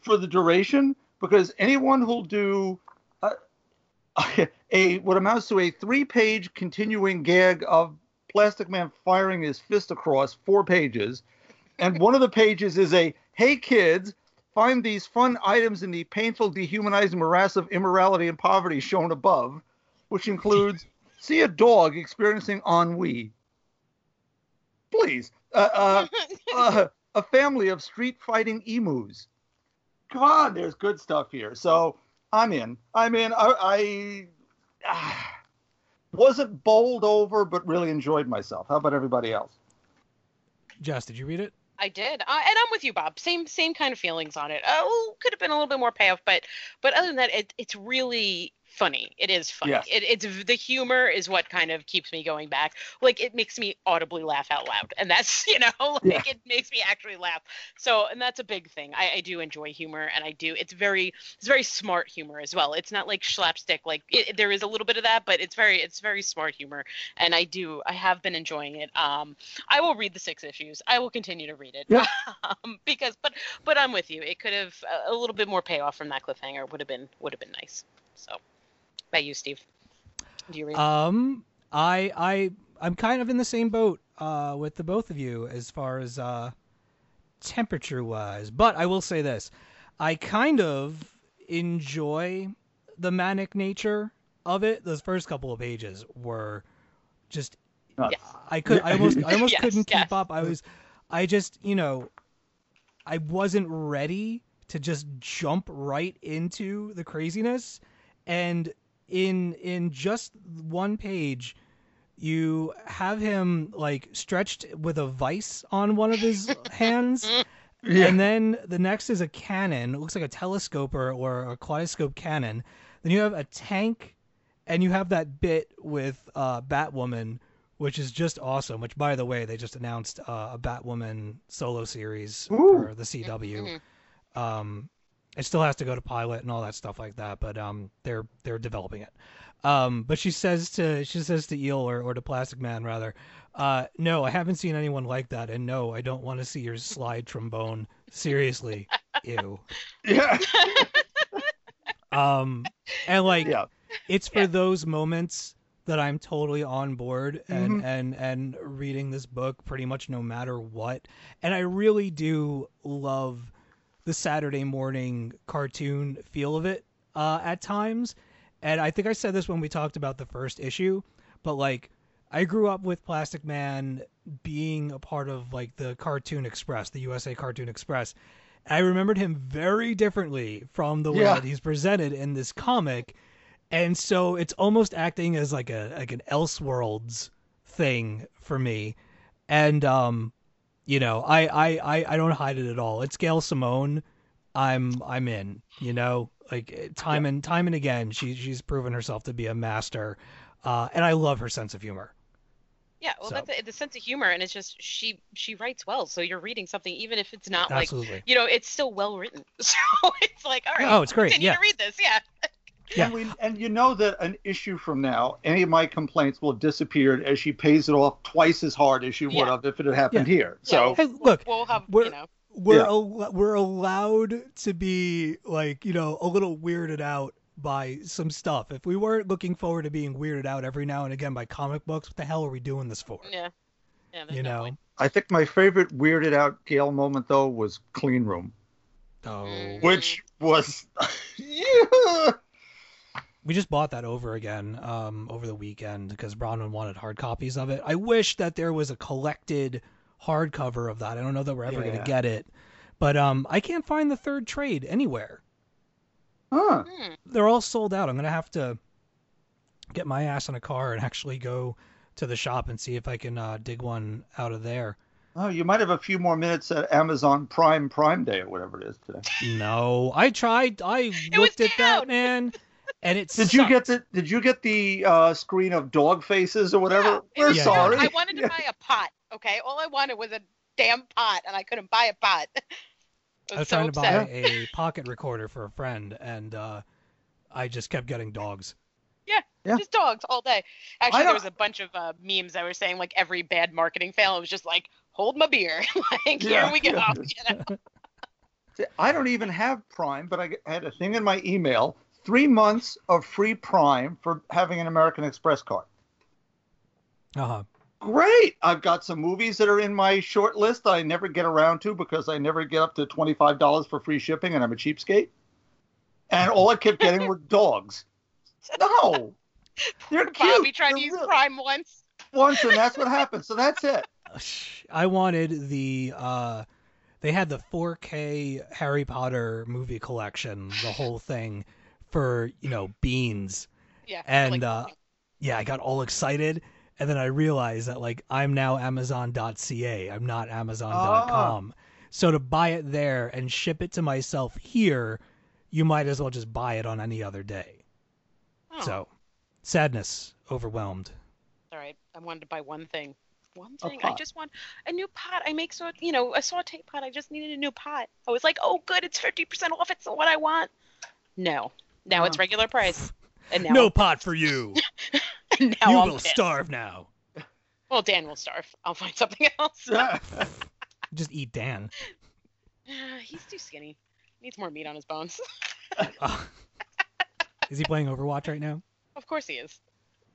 for the duration because anyone who'll do *laughs* a, a what amounts to a three-page continuing gag of Plastic Man firing his fist across four pages, and one of the pages is a "Hey kids, find these fun items in the painful, dehumanizing morass of immorality and poverty shown above," which includes *laughs* see a dog experiencing ennui. Please, uh, uh, *laughs* uh, a family of street fighting emus. Come on, there's good stuff here. So I'm in. I'm in. I, I ah, *sighs* wasn't bowled over, but really enjoyed myself. How about everybody else? Jess, did you read it? I did, uh, and I'm with you, Bob. Same same kind of feelings on it. Oh, could have been a little bit more payoff, but but other than that, it, it's really funny. It is funny. Yes. It, it's the humor is what kind of keeps me going back. Like it makes me audibly laugh out loud, and that's *laughs* you know *laughs* like Yeah. it makes me actually laugh. So and that's a big thing. I, I do enjoy humor, and I do. It's very it's very smart humor as well. It's not like slapstick. Like it, there is a little bit of that, but it's very it's very smart humor, and I do I have been enjoying it. Um, I will read the six issues. I will continue to read it. Yeah. *laughs* um, because but but I'm with you. It could have a, a little bit more payoff from that cliffhanger would have been would have been nice. So, about you, Steve? Do you read? Um, I I I'm kind of in the same boat uh, with the both of you as far as uh, temperature wise, but I will say this: I kind of enjoy the manic nature of it. Those first couple of pages were just Nuts. Yes. I could I almost I almost *laughs* Yes, couldn't yes. keep up. I was I just, you know, I wasn't ready to just jump right into the craziness and in in just one page you have him like stretched with a vice on one of his *laughs* hands and then the next is a cannon. It looks like a telescope or, or a kaleidoscope cannon Then you have a tank, and you have that bit with uh, Batwoman, which is just awesome. Which, by the way, they just announced uh, a Batwoman solo series Ooh. for the CW. Mhm. Um, it still has to go to pilot and all that stuff like that, but um, they're they're developing it. Um, but she says to she says to Eel or, or to Plastic Man rather, uh, no, I haven't seen anyone like that, and no, I don't want to see your slide trombone. Seriously, ew. Yeah. *laughs* *laughs* Um, and like yeah. it's for Yeah. those moments that I'm totally on board and Mhm. and and reading this book pretty much no matter what. And I really do love the Saturday morning cartoon feel of it uh, at times. And I think I said this when we talked about the first issue, but like I grew up with Plastic Man being a part of like the Cartoon Express, the USA Cartoon Express. I remembered him very differently from the way Yeah. that he's presented in this comic. And so it's almost acting as like a like an Elseworlds thing for me. And um you know, I I I, I don't hide it at all. It's Gail Simone. I'm I'm in, you know, like eh, time and time and again she she's proven herself to be a master. Uh and I love her sense of humor. Yeah, well, So- that's the sense of humor, and it's just she she writes well. So you're reading something, even if it's not like you know, it's still well written. *laughs* So it's like, all right, Oh, it's great. continue Yeah. to read this. Yeah. *laughs* Yeah. And, we, and you know that an issue from now, any of my complaints will have disappeared as she pays it off twice as hard as she would Yeah. have if it had happened here. So we'll- Hey, look, we'll have we're- you know. we're Yeah. al- we're allowed to be like you know a little weirded out by some stuff. If we weren't looking forward to being weirded out every now and again by comic books, what the hell are we doing this for? Yeah. Yeah. you no know. point. I think my favorite weirded out Gail moment though was Clean Room, Oh, Mm. which was *laughs* yeah. We just bought that over again um, over the weekend because Bronwyn wanted hard copies of it. I wish that there was a collected hardcover of that. I don't know that we're ever Yeah. gonna get it, but um, I can't find the third trade anywhere. Huh. Hmm. they're all sold out. I'm gonna have to get my ass in a car and actually go to the shop and see if I can uh, dig one out of there. Oh, you might have a few more minutes at Amazon Prime Prime Day or whatever it is today. No, I tried. I was looked at that down. man, *laughs* and it. Did you get the Did you get the uh, screen of dog faces or whatever? Yeah, We're Yeah. down. sorry. I wanted to buy a pot. Okay, all I wanted was a damn pot, and I couldn't buy a pot. *laughs* I was, I was so trying to buy a *laughs* pocket recorder for a friend, and uh, I just kept getting dogs. Yeah. Just dogs all day. Actually, there was a bunch of uh, memes that were saying like every bad marketing fail. It was just like, hold my beer. *laughs* like, Yeah. here we go. You know? I don't even have Prime, but I had a thing in my email: three months of free Prime for having an American Express card. Uh huh. Great! I've got some movies that are in my short list that I never get around to because I never get up to twenty-five dollars for free shipping, and I'm a cheapskate. And all I kept getting were *laughs* dogs. No, they're cute. Bobby tried to They're use real- Prime once. once, and that's what happened. So that's it. I wanted the. Uh, they had the 4K Harry Potter movie collection, the whole thing, for you know beans. Yeah. And, like, uh, yeah, I got all excited, and then I realized that like I'm now Amazon.ca. I'm not Amazon.com. So to buy it there and ship it to myself here, you might as well just buy it on any other day. oh, So sadness, overwhelmed. all right. I wanted to buy one thing. One thing. I just want a new pot. I make so you know a saute pot. I just needed a new pot. I was like, oh, good, it's fifty percent off. It's what I want. No, now it's regular price. And now, no pot for you. *laughs* you I'm will pissed. starve now. Well, Dan will starve. I'll find something else. *laughs* *laughs* Just eat Dan. *sighs* He's too skinny. Needs more meat on his bones. Uh, is he playing Overwatch right now? of course he is.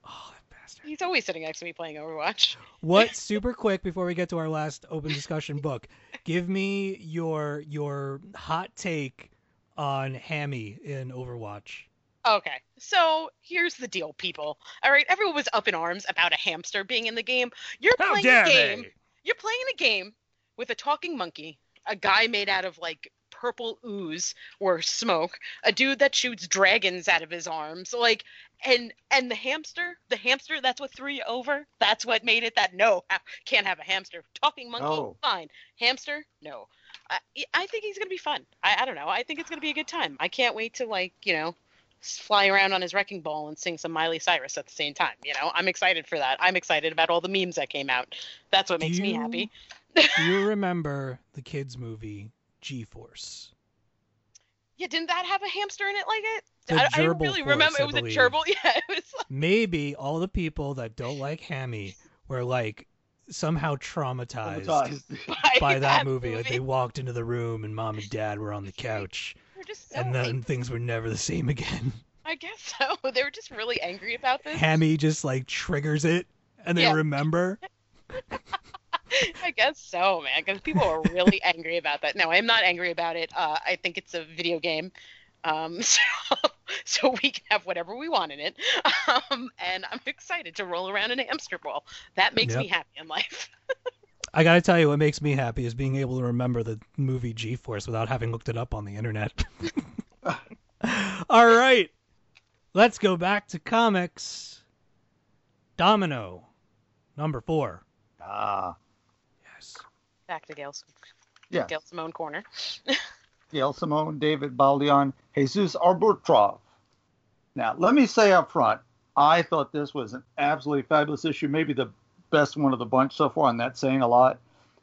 Oh, that bastard. He's always sitting next to me playing Overwatch. What super quick before we get to our last open discussion book, give me your your hot take on Hammy in Overwatch. Okay, so here's the deal, people. All right, everyone was up in arms about a hamster being in the game. You're How playing a game. they? You're playing a game with a talking monkey, a guy made out of like purple ooze or smoke, a dude that shoots dragons out of his arms, like, and and the hamster, the hamster, that's what threw you over. That's what made it that no, can't have a hamster. Talking monkey, Oh. fine. Hamster, no. I, I think he's gonna be fun. I, I don't know. I think it's gonna be a good time. I can't wait to like you know fly around on his wrecking ball and sing some Miley Cyrus at the same time. You know, I'm excited for that. I'm excited about all the memes that came out. That's what Do makes me happy. Do you *laughs* remember the kids movie G-Force? Yeah, didn't that have a hamster in it like it? I, I really force, remember it was a gerbil. *laughs* Yeah, it was. Like, Maybe all the people that don't like Hammy were like somehow traumatized, Traumatized. *laughs* by that, movie. Like they walked into the room and mom and dad were on the couch, just so and then angry. things were never the same again. I guess so. *laughs* They were just really angry about this. Hammy just like triggers it, and they Yeah. remember. *laughs* I guess so, man. Because people were really angry about that. No, I'm not angry about it. Uh, I think it's a video game, um, *laughs* so so we can have whatever we want in it. Um, and I'm excited to roll around in a hamster ball. That makes Yep. me happy in life. *laughs* I gotta tell you, what makes me happy is being able to remember the movie G-Force without having looked it up on the internet. *laughs* All right, let's go back to comics. Domino, number four. Ah, Yes. Back to Gail's yeah. Gail Simone corner. Gail Simone, David Baldeón, Jesus Aburtov. Now, let me say up front, I thought this was an absolutely fabulous issue, maybe the best one of the bunch so far, and that's saying a lot.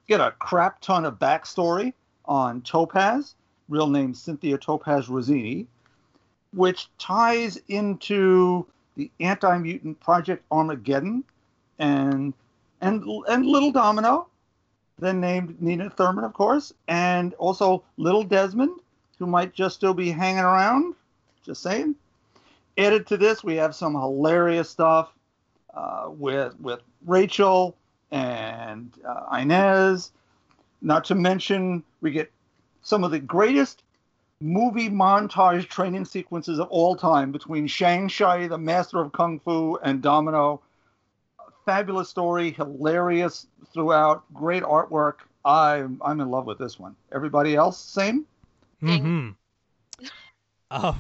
Get a crap ton of backstory on Topaz, real name Cynthia Topaz Rosini, which ties into the anti-mutant Project Armageddon and and and Little Domino, then named Neena Thurman, of course, and also Little Desmond, who might just still be hanging around. Just saying. Added to this, we have some hilarious stuff uh, with with Rachel and uh, Inez. Not to mention, we get some of the greatest movie montage training sequences of all time between Shang-Chi, the master of kung fu, and Domino. Fabulous story, hilarious throughout, great artwork. I'm I'm in love with this one. Everybody else, same? Mm-hmm. *laughs* Oh,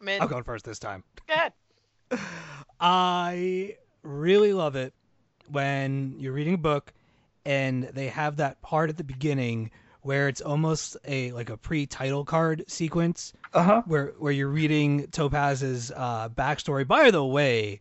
I'm in. I'm going first this time. Good. *laughs* I really love it when you're reading a book and they have that part at the beginning where it's almost a like a pre-title card sequence Uh huh. where where you're reading Topaz's uh, backstory. By the way,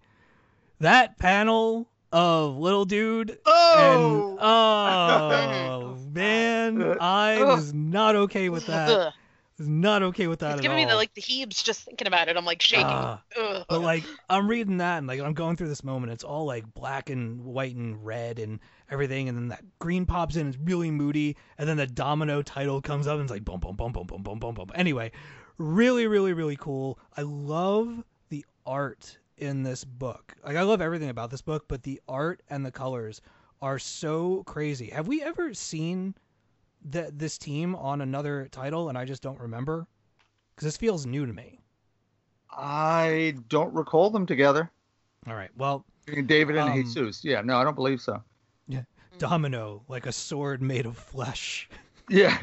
that panel of little dude Oh! and oh, oh *laughs* man, I was not okay with that. Was not okay with that It's at giving all. me the like the heebs just thinking about it. I'm like shaking. Ah. Ugh. But like I'm reading that and like I'm going through this moment. It's all like black and white and red and everything, and then that green pops in. It's really moody, and then the domino title comes up and it's like boom, boom, boom, boom, boom, boom, boom, boom. Anyway, really, really, really cool. I love the art in this book. Like I love everything about this book, but the art and the colors are so crazy. Have we ever seen that this team on another title and I just don't remember? Because this feels new to me. I don't recall them together. All right. Well, David and Um, Jesus. Yeah, no, I don't believe so. Yeah. Domino, like a sword made of flesh. Yeah.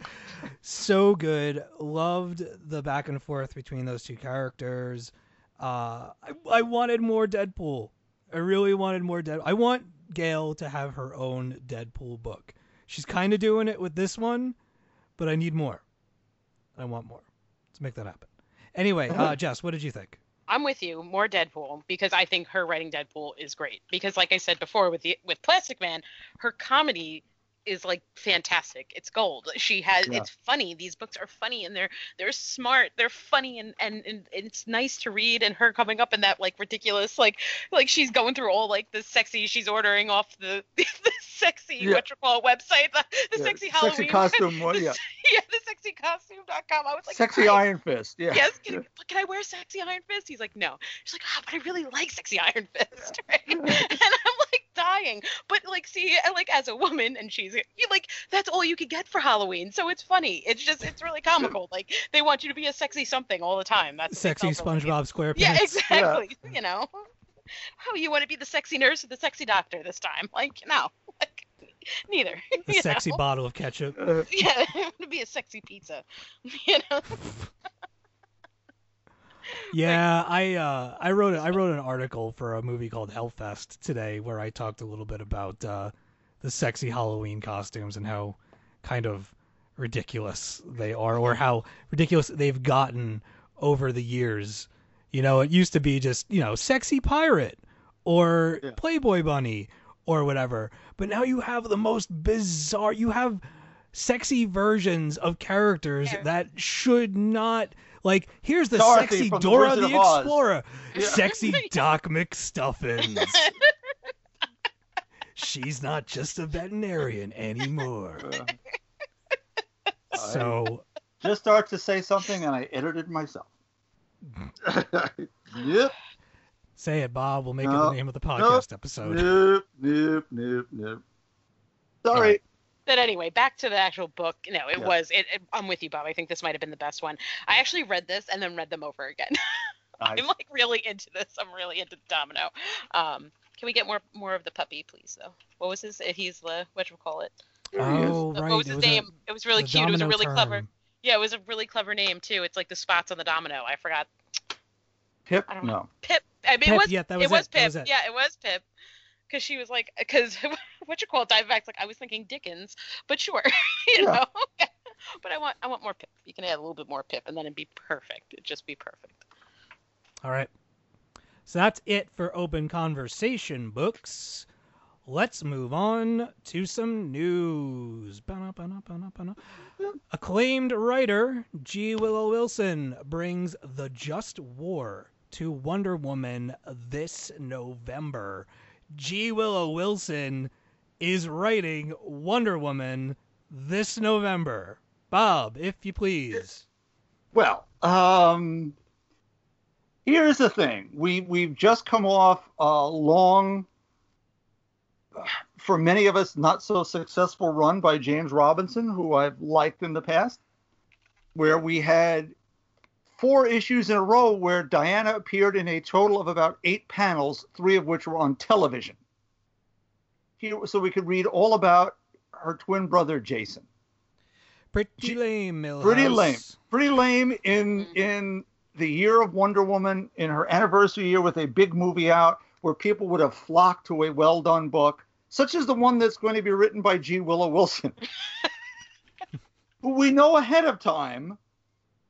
*laughs* so good. Loved the back and forth between those two characters. Uh, I, I wanted more Deadpool. I really wanted more Dead. I want Gail to have her own Deadpool book. She's kind of doing it with this one, but I need more. I want more. Let's make that happen. Anyway, uh, Jess, what did you think? I'm with you. More Deadpool because I think her writing Deadpool is great. Because like I said before with the with Plastic Man, her comedy is like fantastic. It's gold. She has Yeah. it's funny. These books are funny and they're they're smart. They're funny and, and and it's nice to read and her coming up in that like ridiculous like like she's going through all like the sexy she's ordering off the *laughs* the sexy Yeah. what you call website the, the Yeah, sexy sexy Halloween costume one, *laughs* the- yeah. yeah the sexycostume.com. I was like Sexy "Christ." Iron Fist. Yeah. Yes, can, can I wear sexy Iron Fist? He's like, no. She's like, ah, but I really like sexy Iron Fist, right? *laughs* and I'm dying. But like, see, like as a woman, and she's you like that's all you could get for Halloween, so it's funny. It's just it's really comical. Like they want you to be a sexy something all the time. That's Sexy tell the. SpongeBob SquarePants. Yeah, exactly. You know, oh, you want to be the sexy nurse or the sexy doctor this time? Like, no, like neither. *laughs* The sexy know? bottle of ketchup. Uh, *laughs* Yeah, *laughs* I want to be a sexy pizza. You know. *laughs* Yeah, I uh, I wrote I wrote an article for a movie called Hellfest today where I talked a little bit about uh, the sexy Halloween costumes and how kind of ridiculous they are, or how ridiculous they've gotten over the years. You know, it used to be just, you know, sexy pirate or Yeah. Playboy bunny or whatever. But now you have the most bizarre you have sexy versions of characters Yeah. that should not like here's the Dorothy sexy from The Dora Wizard the. Explorer. *laughs* Yeah. Sexy *laughs* Doc McStuffins. *laughs* She's not just a veterinarian anymore. I So just start to say something and I edited myself. yep. say it, Bob. We'll make it the name of the podcast episode. Nope. Nope. Nope. Nope. Sorry. But anyway, back to the actual book. No, it Yeah. was. It, it- I'm with you, Bob. I think this might have been the best one. I actually read this and then read them over again. *laughs* I- I'm like really into this. I'm really into Domino. Um, can we get more more of the puppy, please? Though, what was his? He's the what you call it? Oh, The- right. What was it his was a- name? it was really cute. It was a domino really clever. Yeah, it was a really clever name too. It's like the spots on the domino. I forgot. Pip? I don't know. No. Pip. I mean, Pip, it was. yeah, that was it was it, that Pip. was it. Yeah, it was Pip. Because she was like, because *laughs* what you call it, Diamondback's like, I was thinking Dickens, but sure, *laughs* you Yeah. know. *laughs* but I want, I want more Pip. You can add a little bit more Pip, and then it'd be perfect. It'd just be perfect. All right. So that's it for open conversation books. Let's move on to some news. Acclaimed writer G. Willow Wilson brings The Just War to Wonder Woman this November. G. Willow Wilson is writing Wonder Woman this November. Bob, if you please. Well, um, here's the thing. We we've just come off a long, for many of us, not so successful run by James Robinson, who I've liked in the past, where we had four issues in a row where Diana appeared in a total of about eight panels, three of which were on television. Here, so we could read all about her twin brother Jason. Pretty G- lame, Milhouse. pretty lame pretty lame in mm-hmm. in the year of wonder woman in her anniversary year with a big movie out where people would have flocked to a well done book such as the one that's going to be written by g willow wilson *laughs* who we know ahead of time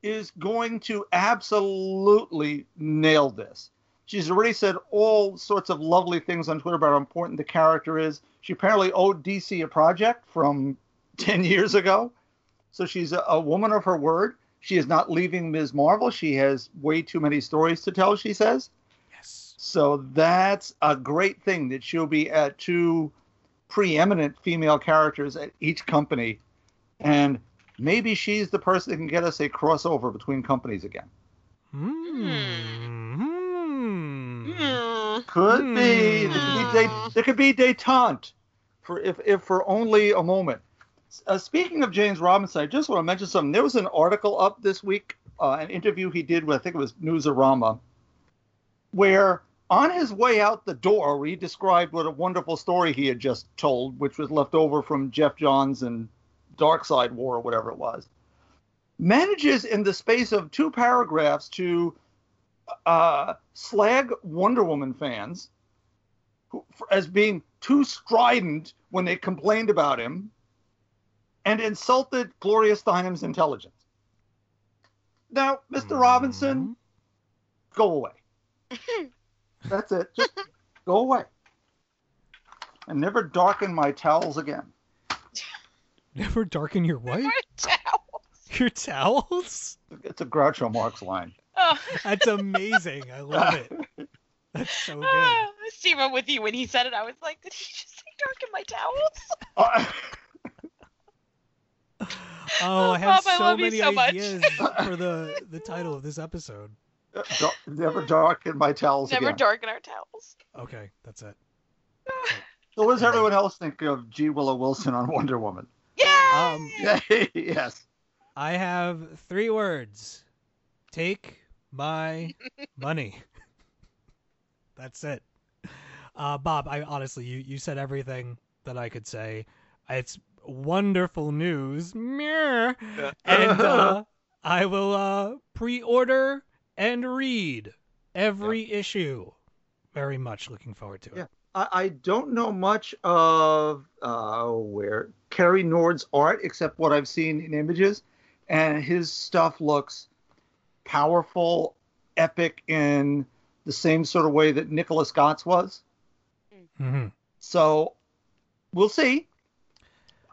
is going to absolutely nail this she's already said all sorts of lovely things on twitter about how important the character is she apparently owed dc a project from *laughs* 10 years ago so she's a, a woman of her word. She is not leaving Ms. Marvel. She has way too many stories to tell, she says. Yes. So that's a great thing that she'll be at two preeminent female characters at each company. And maybe she's the person that can get us a crossover between companies again. Hmm. Hmm. Hmm. Could be. There could be, there could be detente for if, if for only a moment. Uh, speaking of James Robinson, I just want to mention something. There was an article up this week, uh, an interview he did with, I think it was Newsarama, where on his way out the door, where he described what a wonderful story he had just told, which was left over from Geoff Johns and Darkseid War or whatever it was, manages in the space of two paragraphs to uh, slag Wonder Woman fans who, for, as being too strident when they complained about him and insulted Gloria Steinem's intelligence. Now, mister Robinson, go away. *laughs* That's it. Just go away. And never darken my towels again. *laughs* Never darken your what? My towel. *laughs* Your towels? It's a Groucho Marx line. Oh. That's amazing. I love it. That's so good. Ah, Steve, I'm with you. When he said it, I was like, did he just say darken my towels? Uh, *laughs* Oh, I have Bob, I so love you many so much. ideas for the the title of this episode. dar- never darken my towels Never again. darken our towels. Okay, that's it. so what does everyone else think of G. Willow Wilson on Wonder Woman? Yeah. Um, *laughs* yes. I have three words. Take my *laughs* money. That's it. Uh, Bob, I honestly, you, you said everything that I could say. It's wonderful news. Meh. And uh, *laughs* I will uh, pre-order and read every issue. Very much looking forward to it. Yeah. I, I don't know much of uh, where Cary Nord's art except what I've seen in images, and his stuff looks powerful epic in the same sort of way that Nicola Scott's was. hmm So we'll see.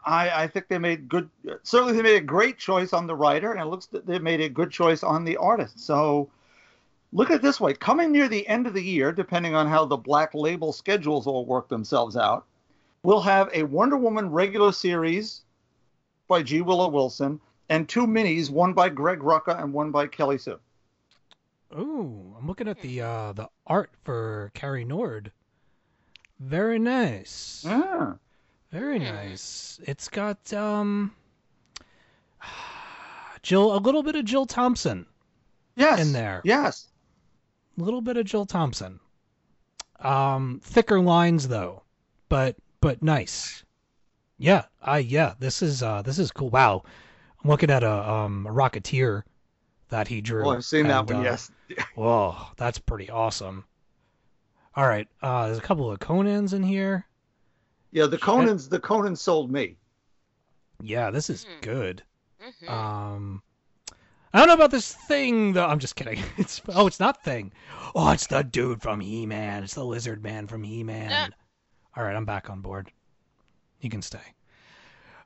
I, I think they made good. Certainly, they made a great choice on the writer, and it looks that they made a good choice on the artist. So look at it this way: coming near the end of the year, depending on how the Black Label schedules all work themselves out, we'll have a Wonder Woman regular series by G. Willow Wilson and two minis, one by Greg Rucka and one by Kelly Sue. Ooh, I'm looking at the uh, the art for Cary Nord. Very nice. Yeah. Very nice. It's got um *sighs* Jill a little bit of Jill Thompson. Yes. In there. Yes. A little bit of Jill Thompson. Um thicker lines though. But but nice. Yeah, I yeah, this is uh this is cool. Wow. I'm looking at a um a Rocketeer that he drew. Well, I've seen that one. uh, yes. *laughs* Whoa, that's pretty awesome. All right, uh, there's a couple of Conans in here. Yeah. The Conan's the Conan sold me. Yeah, this is Mhm. good. Mhm. Um, I don't know about this thing though. I'm just kidding. *laughs* It's oh, it's not thing. Oh, it's the dude from He-Man. It's the Lizard Man from He-Man. Ah. All right, I'm back on board. You can stay.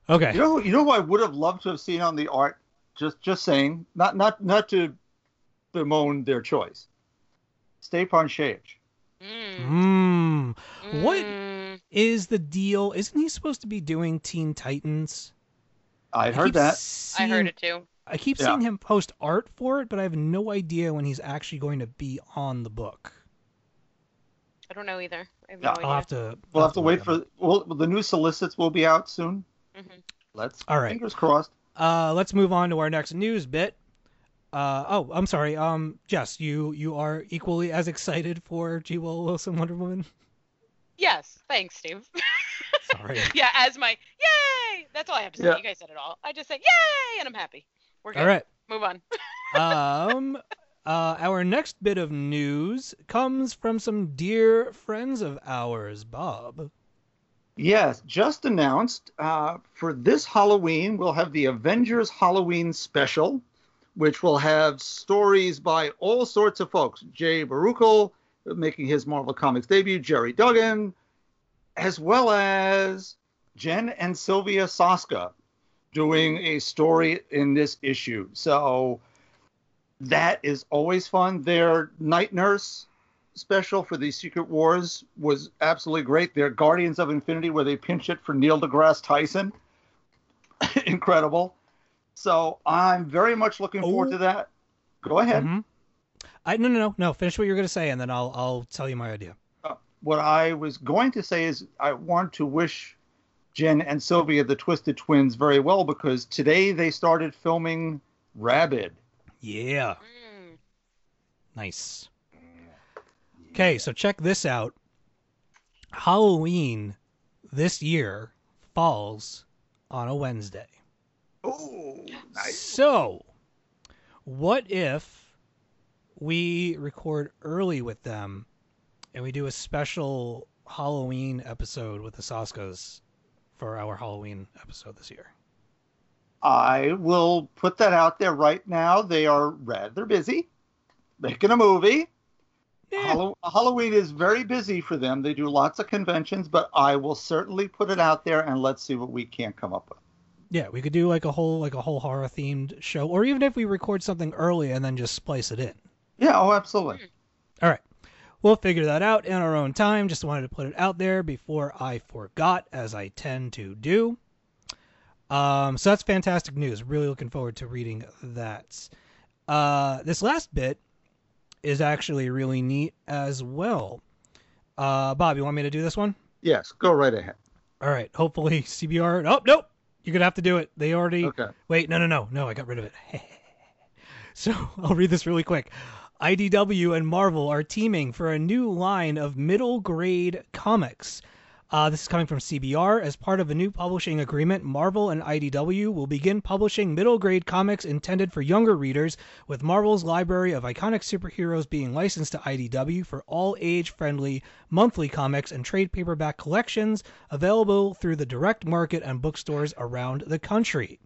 Okay. You know, you know who I would have loved to have seen on the art. Just, just saying, not, not, not to bemoan their choice. Stjepan Šejić. Mm. Hmm. What Mm. is the deal? Isn't he supposed to be doing Teen Titans? I I heard keep that. I seeing- heard it too. I keep Yeah. seeing him post art for it, but I have no idea when he's actually going to be on the book. I don't know either. I have Yeah, no I'll have to. We'll I'll have to wait for. Well, the new solicits will be out soon. Mhm. Let's. All right. Fingers crossed. Uh, let's move on to our next news bit. Uh, oh, I'm sorry. Um, Jess, you you are equally as excited for G. Will Wilson Wonder Woman. Yes, thanks, Steve. *laughs* Sorry. yeah, as my yay. That's all I have to say. Yeah. You guys said it all. I just say yay, and I'm happy. We're good. All right. Move on. *laughs* Um, uh, our next bit of news comes from some dear friends of ours, Bob. Yes, just announced uh, for this Halloween, we'll have the Avengers Halloween special, which will have stories by all sorts of folks. Jay Baruchel making his Marvel Comics debut, Gerry Duggan, as well as Jen and Sylvia Soska doing a story in this issue. So that is always fun. Their Night Nurse special for the Secret Wars was absolutely great. Their Guardians of Infinity, where they pinch it for Neil deGrasse Tyson, *laughs* incredible. So I'm very much looking forward Oh. to that. Go ahead. Mhm. I no no no no. Finish what you're gonna say, and then I'll I'll tell you my idea. Uh, what I was going to say is I want to wish Jen and Sylvia, the Twisted Twins, very well because today they started filming Rabid. Yeah. Mm. Nice. Okay, so check this out. Halloween this year falls on a Wednesday. Oh, nice. So, what if we record early with them and we do a special Halloween episode with the Soskas for our Halloween episode this year? I will put that out there right now. They are rather busy making a movie. Yeah. Halloween is very busy for them. They do lots of conventions, but I will certainly put it out there and let's see what we can come up with. Yeah, we could do like a whole like a whole horror themed show, or even if we record something early and then just splice it in. Yeah, oh, absolutely. All right. We'll figure that out in our own time. Just wanted to put it out there before I forgot, as I tend to do. Um, so that's fantastic news. Really looking forward to reading that. Uh, this last bit is actually really neat as well. Uh, Bob, you want me to do this one? Yes, go right ahead. All right. Hopefully CBR. Oh, nope. You're gonna have to do it. They already. Okay. Wait, no, no, no, no. I got rid of it. *laughs* so *laughs* I'll read this really quick. IDW and Marvel are teaming for a new line of middle grade comics. Uh, this is coming from CBR. As part of a new publishing agreement, Marvel and IDW will begin publishing middle grade comics intended for younger readers, with Marvel's library of iconic superheroes being licensed to IDW for all age friendly monthly comics and trade paperback collections available through the direct market and bookstores around the country.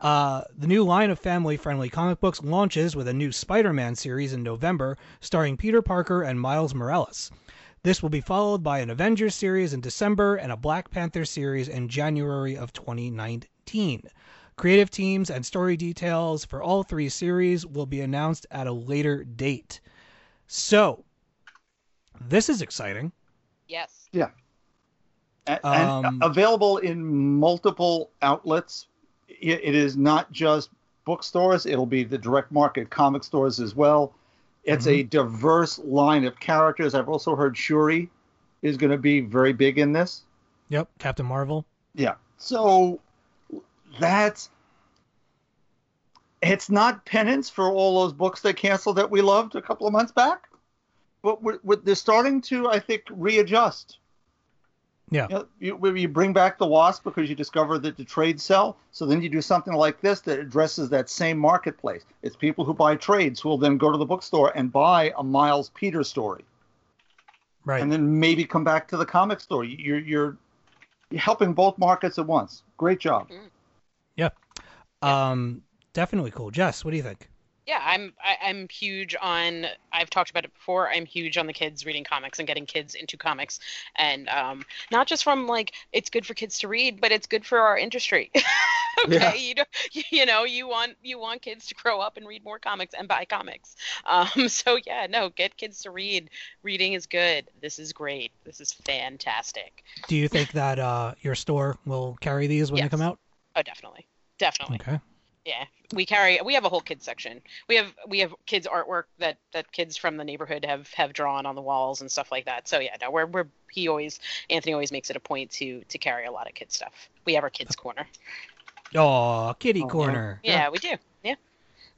Uh, the new line of family friendly comic books launches with a new Spider Man series in November starring Peter Parker and Miles Morales. This will be followed by an Avengers series in December and a Black Panther series in January of 2019. Creative teams and story details for all three series will be announced at a later date. So, this is exciting. Yes. Yeah. and Um, available in multiple outlets. It, it is not just bookstores; it'll be the direct market comic stores as well. It's mm-hmm. a diverse line of characters. I've also heard Shuri is going to be very big in this. Yep, Captain Marvel. Yeah. So that's it's not penance for all those books they canceled that we loved a couple of months back, but we're, we're, they're starting to, I think, readjust. Yeah. You, know, you, where you bring back the wasp because you discover that the trades sell. So then you do something like this that addresses that same marketplace. It's people who buy trades who will then go to the bookstore and buy a Miles Peters story, Right. and then maybe come back to the comic store. You're you're you're helping both markets at once. Great job. Yeah. Um, definitely cool. Jess, what do you think? Yeah, I'm I, I'm huge on. I've talked about it before. I'm huge on the kids reading comics and getting kids into comics, and um, not just from like it's good for kids to read, but it's good for our industry. *laughs* okay, Yeah. you, don't, you know you want you want kids to grow up and read more comics and buy comics. Um, *laughs* so yeah, no, get kids to read. Reading is good. This is great. This is fantastic. Do you think that uh, your store will carry these when they come out? Oh, definitely, definitely. Okay. Yeah, we carry. We have a whole kids section. We have we have kids artwork that that kids from the neighborhood have have drawn on the walls and stuff like that. So yeah, no, we're we're he always Anthony always makes it a point to to carry a lot of kids stuff. We have our kids *laughs* corner. Oh, kitty Oh, corner. Yeah, we do. Yeah.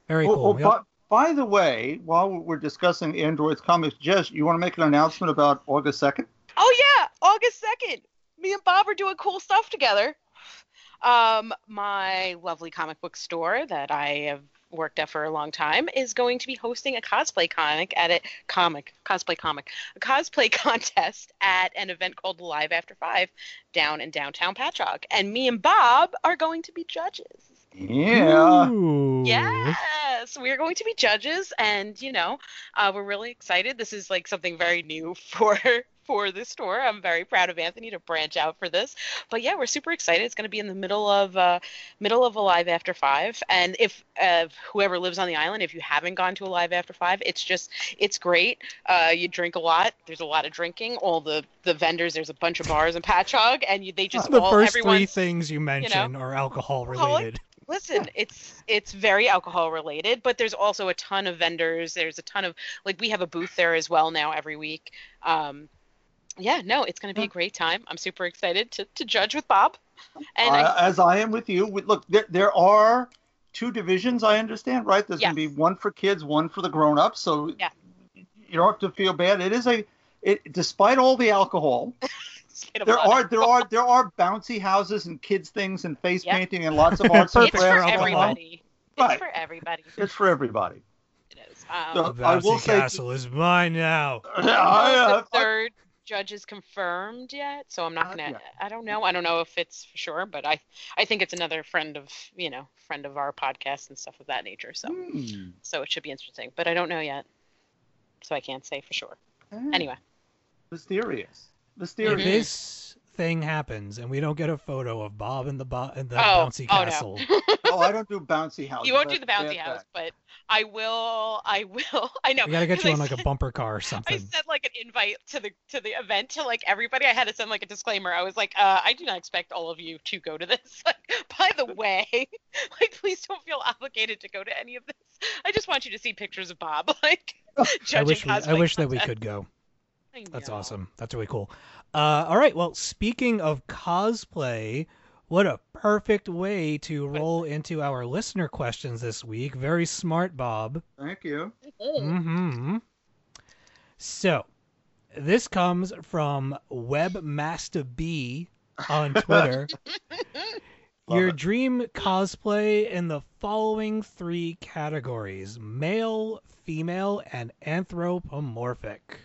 Very Oh, oh cool. oh, Yep. but by the way, while we're discussing Android's comics, Jess, you want to make an announcement about August 2nd? Oh yeah, August second. Me and Bob are doing cool stuff together. Um, my lovely comic book store that I have worked at for a long time is going to be hosting a cosplay comic at a comic cosplay comic a cosplay *laughs* contest at an event called Live After Five down in downtown Patchogue, and me and Bob are going to be judges. Yeah. Ooh. Yes, we're going to be judges, and you know, uh, we're really excited. This is like something very new *laughs* for for the store. I'm very proud of Anthony to branch out for this. But yeah, we're super excited. It's going to be in the middle of uh, middle of a live after five, and if uh, whoever lives on the island, if you haven't gone to a live after five, it's just it's great. Uh, you drink a lot. There's a lot of drinking. All the the vendors. There's a bunch of bars in Patchogue, and you, they just the all first three things you mention are alcohol related. *laughs* listen it's it's very alcohol related but there's also a ton of vendors there's a ton of like we have a booth there as well now every week um yeah no it's going to be a great time i'm super excited to, to judge with bob and I, Uh, as I am with you, we, look, there, there are two divisions, I understand, right? There's going to be one for kids, one for the grown ups. So Yeah. you don't have to feel bad. It is a, it, despite all the alcohol, *laughs* there are there are there are bouncy houses and kids things and face Yeah. painting and lots of *laughs* arts and Perfect it's for for crafts. everybody Right. it's for everybody It's for everybody. it is um, So- The I will bouncy say- castle is mine now. *laughs* I don't know I, the uh, third judge is confirmed yet, so I'm not Uh, gonna. yeah. I don't know. I don't know if it's for sure, but I I think it's another friend of you know friend of our podcast and stuff of that nature. So hmm. so it should be interesting, but I don't know yet, so I can't say for sure. Anyway, mysterious, If mysterious. this thing happens and we don't get a photo of Bob in the bo- and the Oh, bouncy oh, no. castle, *laughs* oh, I don't do bouncy house. you won't do the bouncy house, fact. but I will. I will. *laughs* I know. we gotta get *laughs* you I on like a bumper car or something. I something. sent like an invite to the to the event to like everybody. I had to send like a disclaimer. I was like, uh, I do not expect all of you to go to this. Like, by the way, like please don't feel obligated to go to any of this. I just want you to see pictures of Bob, like I judging wish we, I wish that we could go. I That's awesome. That's really cool. Uh, all right. Well, speaking of cosplay, what a perfect way to roll into our listener questions this week. Very smart, Bob. Thank you. hmm So, this comes from Webmaster B on *laughs* Twitter. *laughs* Your it. dream cosplay in the following three categories male, female, and anthropomorphic.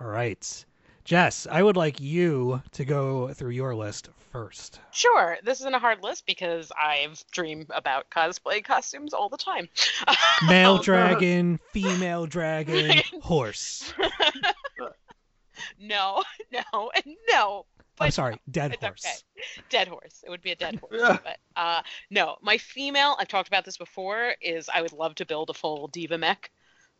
All right. Jess, I would like you to go through your list first. Sure, this isn't a hard list because I've dream about cosplay costumes all the time. *laughs* Male dragon, female dragon, *laughs* horse. *laughs* no, no, and no. I'm sorry, dead it's horse. okay. Dead horse. It would be a dead horse. Yeah. But uh, no, my female. I've talked about this before. Is I would love to build a full D.Va mech.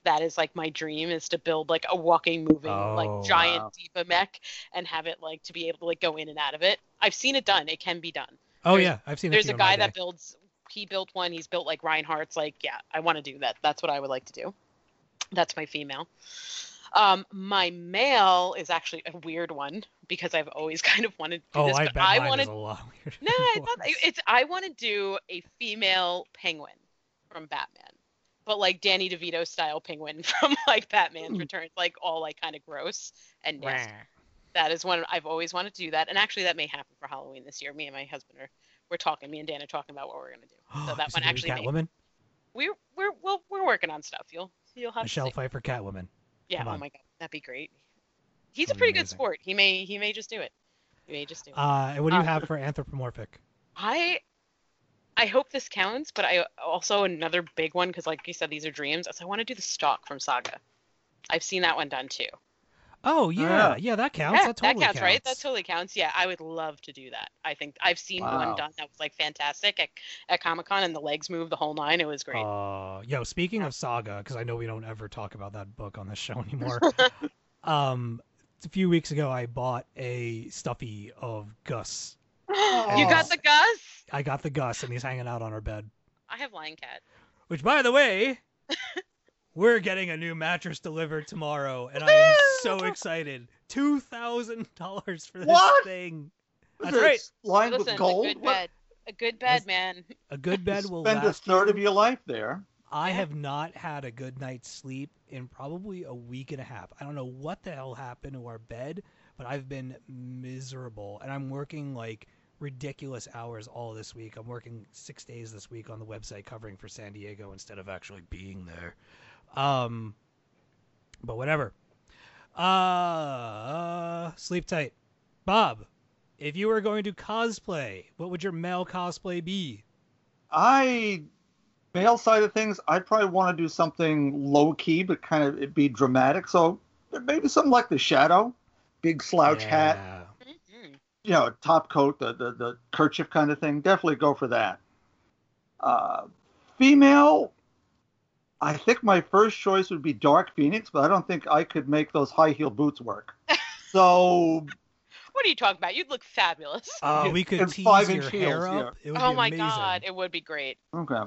That is like my dream is to build like a walking, moving, Oh, like giant wow. D.Va mech and have it like to be able to like go in and out of it. I've seen it done. It can be done. Oh There's- yeah, I've seen. There's a guy that builds. He built one. He's built like Reinhardt's. Like, yeah, I want to do that. That's what I would like to do. That's my female. Um, my male is actually a weird one because I've always *laughs* kind of wanted to do Oh, this, I but bet I mine wanted is a lot weirder. no, it's, not, it's I want to do a female penguin from Batman, but like Danny DeVito style penguin *laughs* from like Batman's. Returns, like all like kind of gross and nasty. That is one I've always wanted to do that, and actually that may happen for Halloween this year. Me and my husband are we're talking. Me and Dan are talking about what we're gonna do. *gasps* So that one it gonna be actually Catwoman. we're we're we'll, we're working on stuff. You'll you'll have Michelle to see. Pfeiffer Catwoman. Yeah. Oh my god, that'd be great. He's a That'd be pretty good sport. He may he may just do it. He may just do it. Uh, and what do you Uh, have for anthropomorphic? I I hope this counts, but I also another big one because, like you said, these are dreams. Is I want to do the Stalk from Saga. I've seen that one done too. Oh yeah, Yeah. yeah, that counts. yeah, that totally counts, right? That totally counts. Yeah, I would love to do that. I think I've seen one done that was like fantastic at, at Comic Con, and the legs move the whole nine. It was great. Uh, yo, speaking Yeah. of Saga, because I know we don't ever talk about that book on this show *laughs* anymore. *laughs* um, a few weeks ago, I bought a stuffy of Gus. *laughs* you Oh. got the Gus? I got the Gus, and he's hanging out on our bed. I have Lying Cat. Which, by the way, *laughs* we're getting a new mattress delivered tomorrow, and I am so excited. Two thousand dollars for this What? thing. Is That's it right. Lined Listen, with a gold. good What? bed. A good bed, Listen, man. A good bed will Spend a third you- of your life there. I have not had a good night's sleep in probably a week and a half. I don't know what the hell happened to our bed, but I've been miserable. And I'm working like ridiculous hours all this week. I'm working six days this week on the website covering for San Diego instead of actually being there. Um, but whatever. Uh, sleep tight. Bob, if you were going to cosplay, what would your male cosplay be? I male side of things, I'd probably want to do something low key, but kind of it'd be dramatic. So maybe something like the Shadow, big slouch hat, Yeah. Mhm. You know, top coat, the the, the kerchief kind of thing. Definitely go for that. Uh, female, I think my first choice would be Dark Phoenix, but I don't think I could make those high heel boots work. *laughs* So What are you talking about? You'd look fabulous. Oh, Yeah, *laughs* we could tease five-inch your hair heels, up. It would oh be my amazing. god, it would be great. Okay,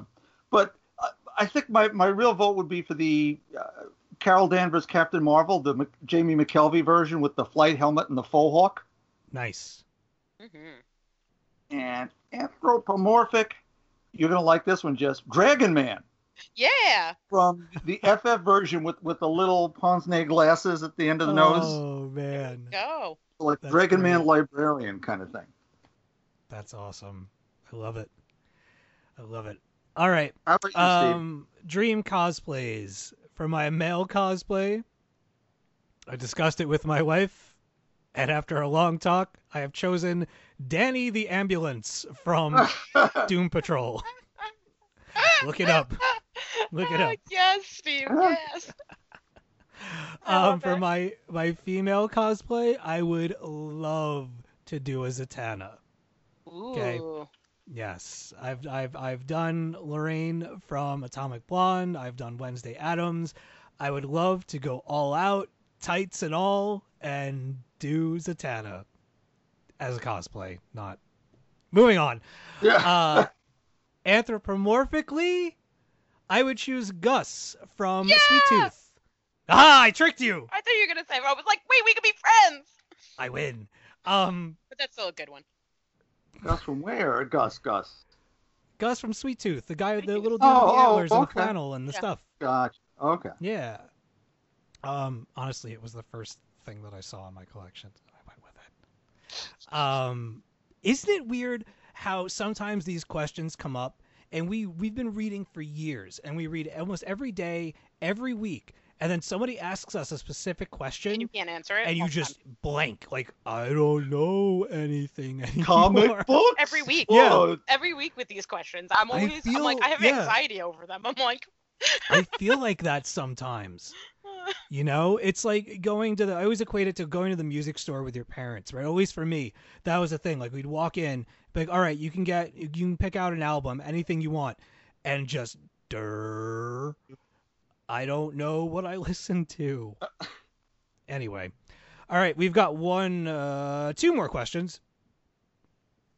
but I, I think my, my real vote would be for the uh, Carol Danvers Captain Marvel, the Mc- Jamie McKelvie version with the flight helmet and the faux hawk, Nice. Hmm and anthropomorphic. You're gonna like this one, just Dragon Man Yeah. from the FF version with with the little pince nez glasses at the end of the nose, Oh man, Go. like that's Dragon Man librarian kind of thing. that's awesome. I love it. I love it. All right. How about you, Steve? Um, dream cosplays for my male cosplay. I discussed it with my wife, and after a long talk, I have chosen Danny the ambulance from *laughs* Doom Patrol. Look it up. Look it up. Yes, Steve. *laughs* Yes. *laughs* Um, for it. my my female cosplay, I would love to do a Zatanna. Okay. Yes, I've I've I've done Lorraine from Atomic Blonde. I've done Wednesday Addams. I would love to go all out, tights and all, and do Zatanna as a cosplay. Not moving on. yeah. Uh, *laughs* anthropomorphically, I would choose Gus from Yeah! Sweet Tooth. Ah, I tricked you. I thought you were gonna say. I was like, wait, we could be friends. I win. Um, But that's still a good one. Gus from where? Gus, Gus. Gus from Sweet Tooth, the guy with the *laughs* little Tooth. dude with the Oh, oh, antlers and the okay. flannel and the Yeah. stuff. Gotcha. Okay. Yeah. Um, honestly, it was the first thing that I saw in my collection. I went with it. Um, isn't it weird how sometimes these questions come up and we we've been reading for years and we read almost every day, every week, and then somebody asks us a specific question, And you can't answer it. and you all the time. just blank, like I don't know anything *laughs* anymore. Comic books. Every week. Yeah. Every week with these questions. I'm I always I'm like I have yeah. anxiety over them. I'm like *laughs* I feel like that sometimes. You know, it's like going to the. I always equate it to going to the music store with your parents, right? At least for me, that was the thing. Like we'd walk in, be like, all right, you can get, you can pick out an album, anything you want, and just, durr, I don't know what I *laughs* listen to. Anyway, all right, we've got one, uh, two more questions.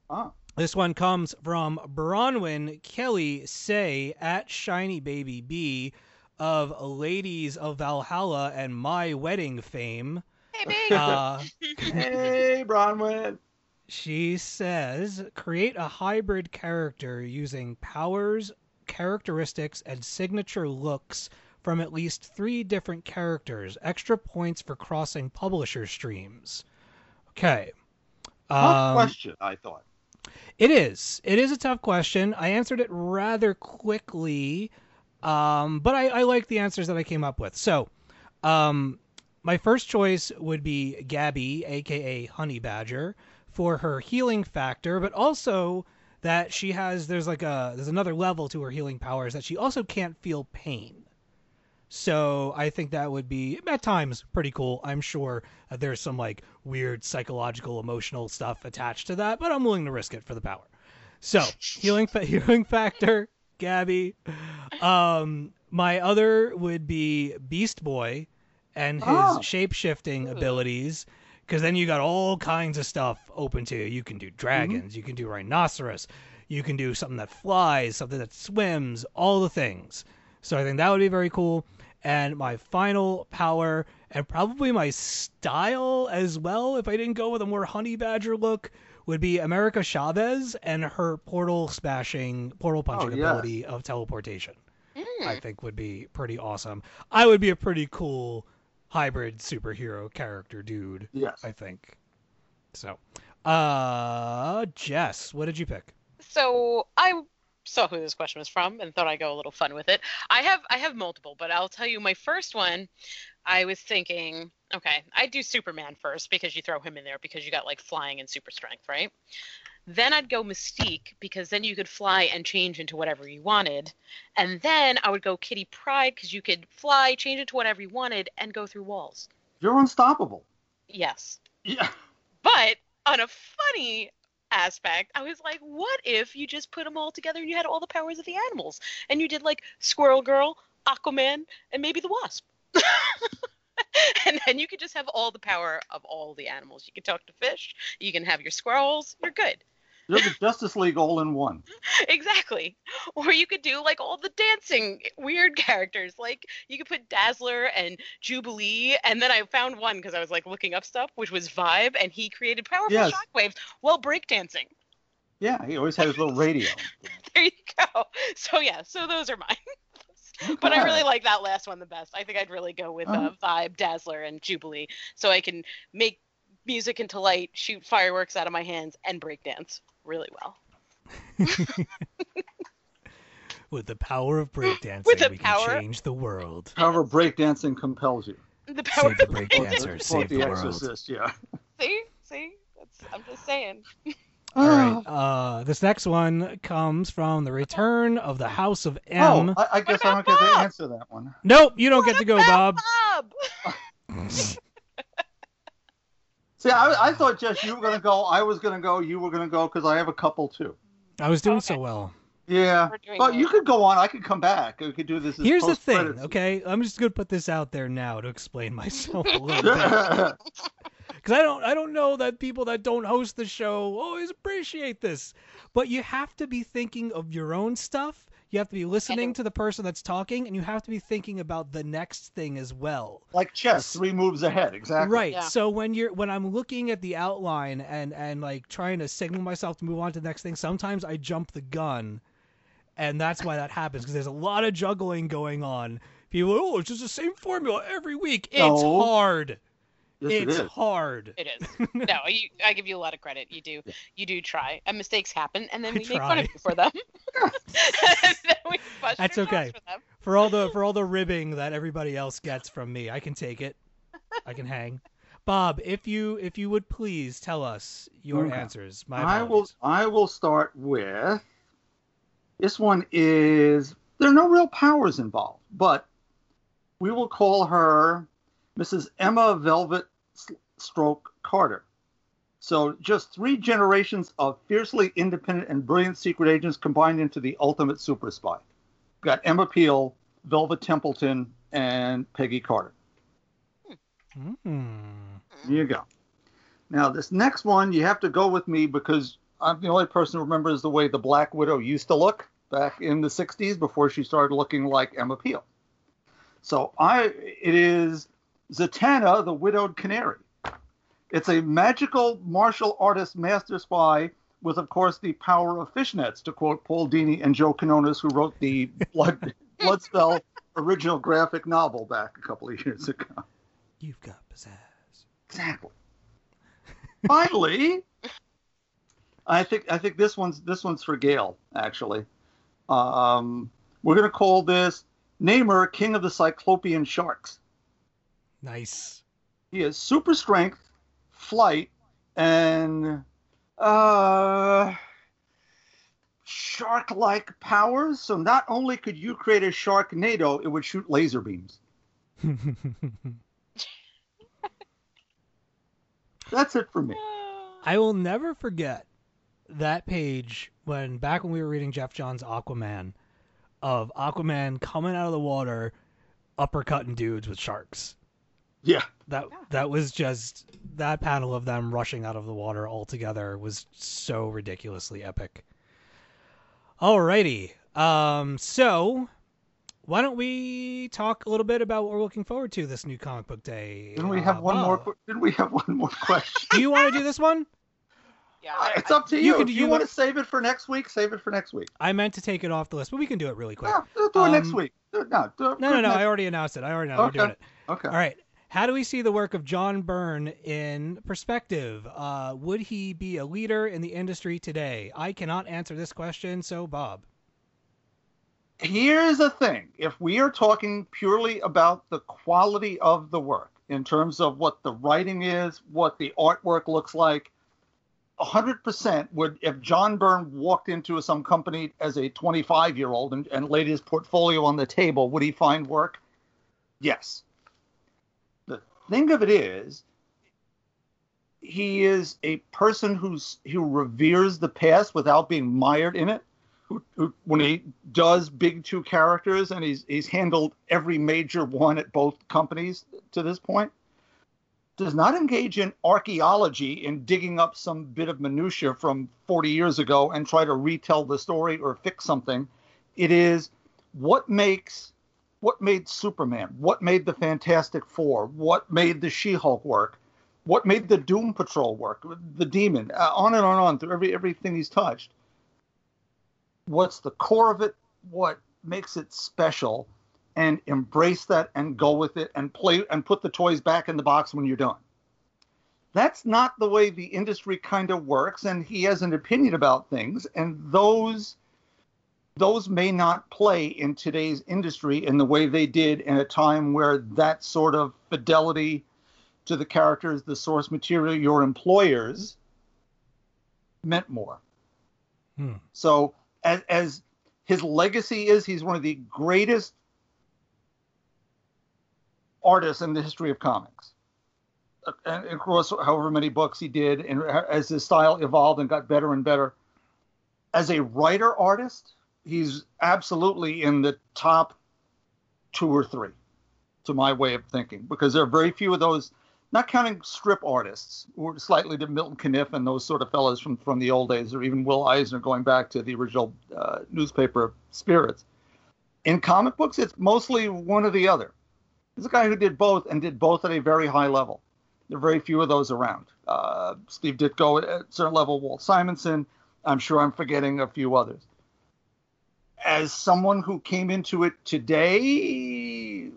Ah. This one comes from Bronwyn Kelly Say at Shiny Baby B of Ladies of Valhalla and My Wedding fame. hey big. Uh, Hey, Bronwyn. she says, create a hybrid character using powers, characteristics, and signature looks from at least three different characters. Extra points for crossing publisher streams. Okay. Tough Um, question, I thought. It is. It is a tough question. I answered it rather quickly, um, but I, I like the answers that I came up with. So, um, my first choice would be Gabby, aka Honey Badger, for her healing factor, but also that she has there's like a there's another level to her healing powers that she also can't feel pain. So I think that would be at times pretty cool. I'm sure that there's some like weird psychological emotional stuff attached to that, but I'm willing to risk it for the power. So healing fa- *laughs* healing factor, Gabby. Um, my other would be Beast Boy and his Oh. shape shifting abilities. Because then you got all kinds of stuff open to you. You can do dragons, you can do rhinoceros, you can do something that flies, something that swims, all the things. So I think that would be very cool. And my final power, and probably my style as well, if I didn't go with a more honey badger look, would be America Chavez and her portal smashing, portal punching Oh, yes. ability of teleportation. Mm. I think would be pretty awesome. I would be a pretty cool hybrid superhero character dude, Yes. I think. So, uh, Jess, what did you pick? So I saw who this question was from and thought I'd go a little fun with it. I have I have multiple, but I'll tell you my first one. I was thinking, okay, I'd do Superman first because you throw him in there because you got like flying and super strength, right? Then I'd go Mystique because then you could fly and change into whatever you wanted. And then I would go Kitty Pryde because you could fly, change it to whatever you wanted, and go through walls. You're unstoppable. Yes. Yeah. But on a funny aspect, I was like, what if you just put them all together and you had all the powers of the animals? And you did like Squirrel Girl, Aquaman, and maybe the Wasp. *laughs* *laughs* and then you could just have all the power of all the animals. You can talk to fish, you can have your squirrels, you're good. You're the Justice League all in one. *laughs* exactly. Or you could do like all the dancing weird *laughs* characters. Like you could put Dazzler and Jubilee, and then I found one because I was like looking up stuff, which was Vibe, and he created powerful Yes. shockwaves while breakdancing. Yeah, he always had his little radio. There you go. So yeah, so those are mine. *laughs* But I really like that last one the best. I think I'd really go with uh. Vibe, Dazzler, and Jubilee, so I can make music into light, shoot fireworks out of my hands, and breakdance really well. *laughs* With the power of breakdancing, With the we power- can change the world. However, breakdancing compels you. The power Save the of breakdancer, Quote save the the world. Exorcist, yeah. See, see, That's, I'm just saying. *laughs* All right. Uh, this next one comes from the Return of the House of M. Oh, I, I guess I don't about get to Bob? answer that one. nope, you don't get to go, Bob. Bob. *laughs* See, I, I thought just you were gonna go. I was gonna go. You were gonna go because I have a couple too. I was doing Okay. so well. Yeah, We're doing but well. you could go on. I could come back. We could do this. As Here's the thing, post-credits. okay? I'm just gonna put this out there now to explain myself a little bit. *laughs* *laughs* because I don't I don't know that people that don't host the show always appreciate this. But you have to be thinking of your own stuff. You have to be listening to the person that's talking, and you have to be thinking about the next thing as well. like chess, three moves ahead. Exactly. Right. Yeah. So when you're when I'm looking at the outline and and like trying to signal myself to move on to the next thing, sometimes I jump the gun, and that's why that happens because there's a lot of juggling going on. People, oh, it's just the same formula every week. It's No. hard. Yes, it's is. hard. It is. *laughs* No, you, I give you a lot of credit. You do. You do try. And mistakes happen, and then I we make fun of you for them. and *laughs* *laughs* then we That's okay. For them. for all the for all the ribbing that everybody else gets from me. I can take it. I can hang. Bob, if you if you would please tell us your Okay. answers. My I will. I will start with this one is there are no real powers involved, but we will call her Mrs. Emma Velvet Stroke Carter. So just three generations of fiercely independent and brilliant secret agents combined into the ultimate super spy. Got Emma Peel, Velvet Templeton, and Peggy Carter. Mm. There you go. Now, this next one, you have to go with me because I'm the only person who remembers the way the Black Widow used to look back in the 60s before she started looking like Emma Peel. So I, it is Zatanna, the widowed canary. It's a magical martial artist master spy with, of course, the power of fishnets, to quote Paul Dini and Joe Quinones, who wrote the Blood, *laughs* Bloodspell original graphic novel back a couple of years ago. You've got pizzazz. Exactly. Finally, I think I think this one's this one's for Gail actually. Um, we're gonna call this Namor King of the Cyclopean Sharks. Nice. He has super strength, flight, and uh, shark-like powers. So not only could you create a shark Sharknado, it would shoot laser beams. *laughs* That's it for me. I will never forget that page when back when we were reading Geoff Johns Aquaman of Aquaman coming out of the water uppercutting dudes with sharks. Yeah. That that was just that panel of them rushing out of the water all together was so ridiculously epic. Alrighty. Um so why don't we talk a little bit about what we're looking forward to this new comic book day? Didn't we Uh, have one more? Bob, que- Didn't we have one more question? Do you want to do this one? Yeah. Uh, I- it's up to You you. could- if you you want want- to save it for next week, save it for next week. I meant to take it off the list, but we can do it really quick. No, do do it next Um, week. Do it, no, do it, No, no, no. I already announced it. I already know we're doing it. Okay. All right. How do we see the work of John Byrne in perspective? Uh, would he be a leader in the industry today? I cannot answer this question, so Bob. Here's the thing: if we are talking purely about the quality of the work, in terms of what the writing is, what the artwork looks like, hundred percent would. If John Byrne walked into some company as a 25 year old and, and laid his portfolio on the table, would he find work? Yes. The thing of it is, he is a person who's who reveres the past without being mired in it. Who, who, when he does big two characters, and he's he's handled every major one at both companies to this point, does not engage in archaeology in digging up some bit of minutia from 40 years ago and try to retell the story or fix something. It is what makes what made Superman, what made the Fantastic Four, what made the She-Hulk work, what made the Doom Patrol work, the Demon, uh, on and on and on through every everything he's touched. What's the core of it? What makes it special? And embrace that and go with it and play and put the toys back in the box when you're done. That's not the way the industry kind of works, and he has an opinion about things, and those those may not play in today's industry in the way they did in a time where that sort of fidelity to the characters, the source material, your employers meant more. Hmm. So as as his legacy is, he's one of the greatest artists in the history of comics. Uh, And of course, however many books he did, and as his style evolved and got better and better. As a writer artist, he's absolutely in the top two or three, to my way of thinking, because there are very few of those. Not counting strip artists, or slightly to Milton Caniff and those sort of fellows from, from the old days, or even Will Eisner going back to the original uh, newspaper spirits. In comic books, it's mostly one or the other. There's a guy who did both and did both at a very high level. There are very few of those around. Uh, Steve Ditko at a certain level, Walt Simonson. I'm sure I'm forgetting a few others. As someone who came into it today,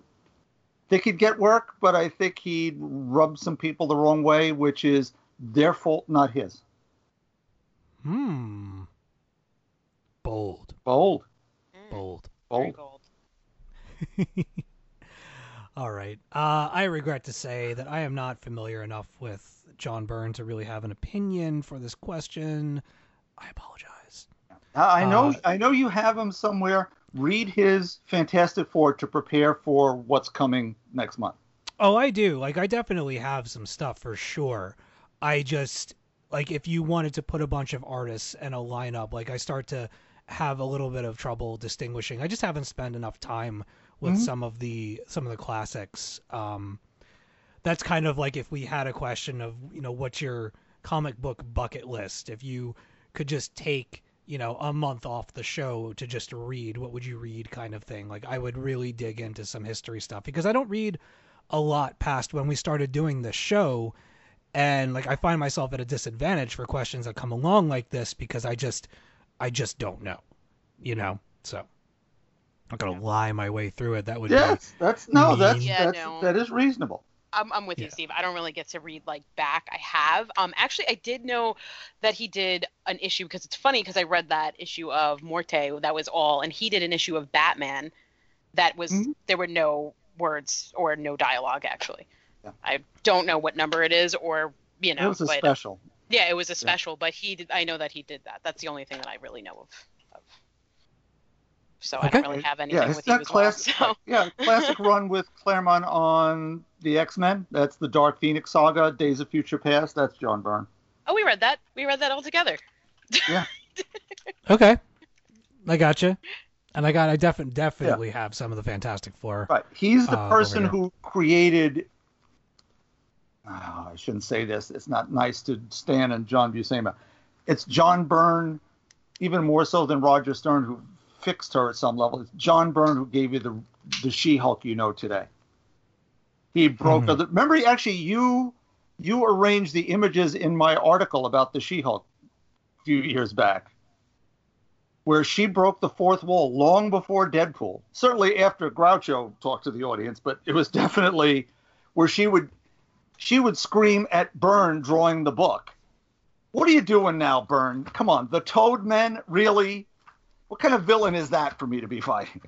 they he'd get work, but I think he'd rub some people the wrong way, which is their fault, not his. Hmm. Bold. Bold, Mm, Bold. very bold. bold. *laughs* All right. Uh, I regret to say that I am not familiar enough with John Byrne to really have an opinion for this question. I apologize. I I know Uh, I know you have him somewhere. Read his Fantastic Four to prepare for what's coming next month. Oh, I do. Like, I definitely have some stuff for sure. I just like if you wanted to put a bunch of artists in a lineup, like I start to have a little bit of trouble distinguishing. I just haven't spent enough time with Mhm. some of the some of the classics. Um, that's kind of like if we had a question of you know what's your comic book bucket list. If you could just take you know a month off the show to just read, what would you read? Kind of thing. Like I would really dig into some history stuff because I don't read a lot past when we started doing the show and like I find myself at a disadvantage for questions that come along like this because I just I just don't know, you know. So I'm not gonna lie my way through it. That would Yes, that's no, mean. that's Yeah, that's no. that is reasonable. I'm, I'm with Yeah. you, Steve. I don't really get to read like back. I have. Um, actually, I did know that he did an issue because it's funny because I read that issue of Morte that was all, and he did an issue of Batman that was Mhm. there were no words or no dialogue actually. Yeah. I don't know what number it is or you know, it was a but special. yeah, it was a special. But he did. I know that he did that. That's the only thing that I really know of. Of. So I don't really have anything Yeah, it's with you that as well. classic. So. *laughs* Yeah, classic *laughs* run with Claremont on the X Men. That's the Dark Phoenix saga, Days of Future Past. That's John Byrne. Oh, we read that. We read that all together. *laughs* Yeah. okay, I gotcha. And I got I definitely definitely have some of the Fantastic Four. Right. He's the Uh, person who created. Oh, I shouldn't say this. It's not nice to Stan and John Buscema. It's John Byrne, even more so than Roger Stern, who fixed her at some level. It's John Byrne who gave you the the She-Hulk you know today. He broke. Mhm. the remember, actually, you you arranged the images in my article about the She-Hulk a few years back, where she broke the fourth wall long before Deadpool. Certainly after Groucho talked to the audience, but it was *laughs* definitely where she would she would scream at Byrne drawing the book. What are you doing now, Byrne? Come on, the Toad Men, really? What kind of villain is that for me to be fighting?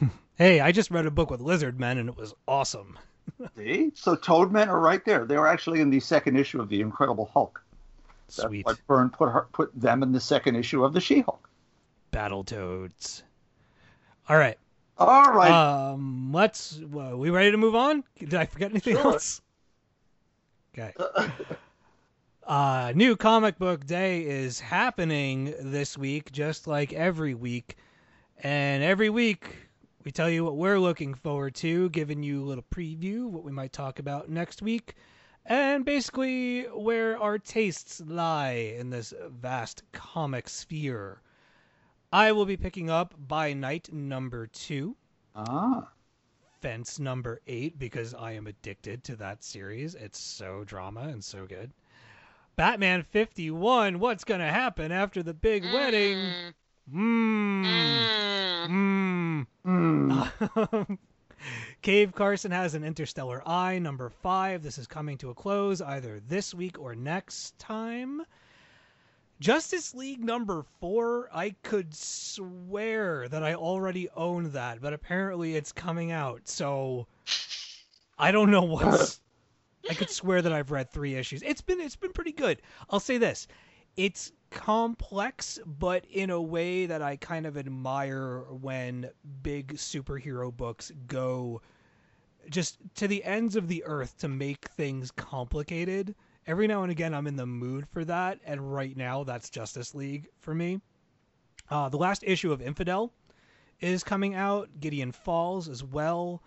*laughs* Hey, I just read a book with lizard men and it was awesome. *laughs* See? So Toad Men are right there. They were actually in the second issue of the Incredible Hulk. That's Sweet why Byrne put her put them in the second issue of the She-Hulk. battle toads. All right. All right. Um, let's. Uh, we ready to move on? Did I forget anything Sure. else? Okay. *laughs* Uh, new comic book day is happening this week, just like every week. And every week, we tell you what we're looking forward to, giving you a little preview, what we might talk about next week, and basically where our tastes lie in this vast comic sphere. I will be picking up By Night number two. ah. Fence number eight because I am addicted to that series. It's so drama and so good. Batman 51, what's going to happen after the big wedding? Mm, Mmm. mm. Hmm. *laughs* Cave Carson has an interstellar eye, number five. This is coming to a close either this week or next time. Justice League number four, I could swear that I already own that, but apparently it's coming out, so I don't know what's. *laughs* I could swear that I've read three issues. It's been it's been pretty good. I'll say this: it's complex, but in a way that I kind of admire when big superhero books go just to the ends of the earth to make things complicated. Every now and again, I'm in the mood for that, and right now, that's Justice League for me. Uh, the last issue of Infidel is coming out. Gideon Falls as well.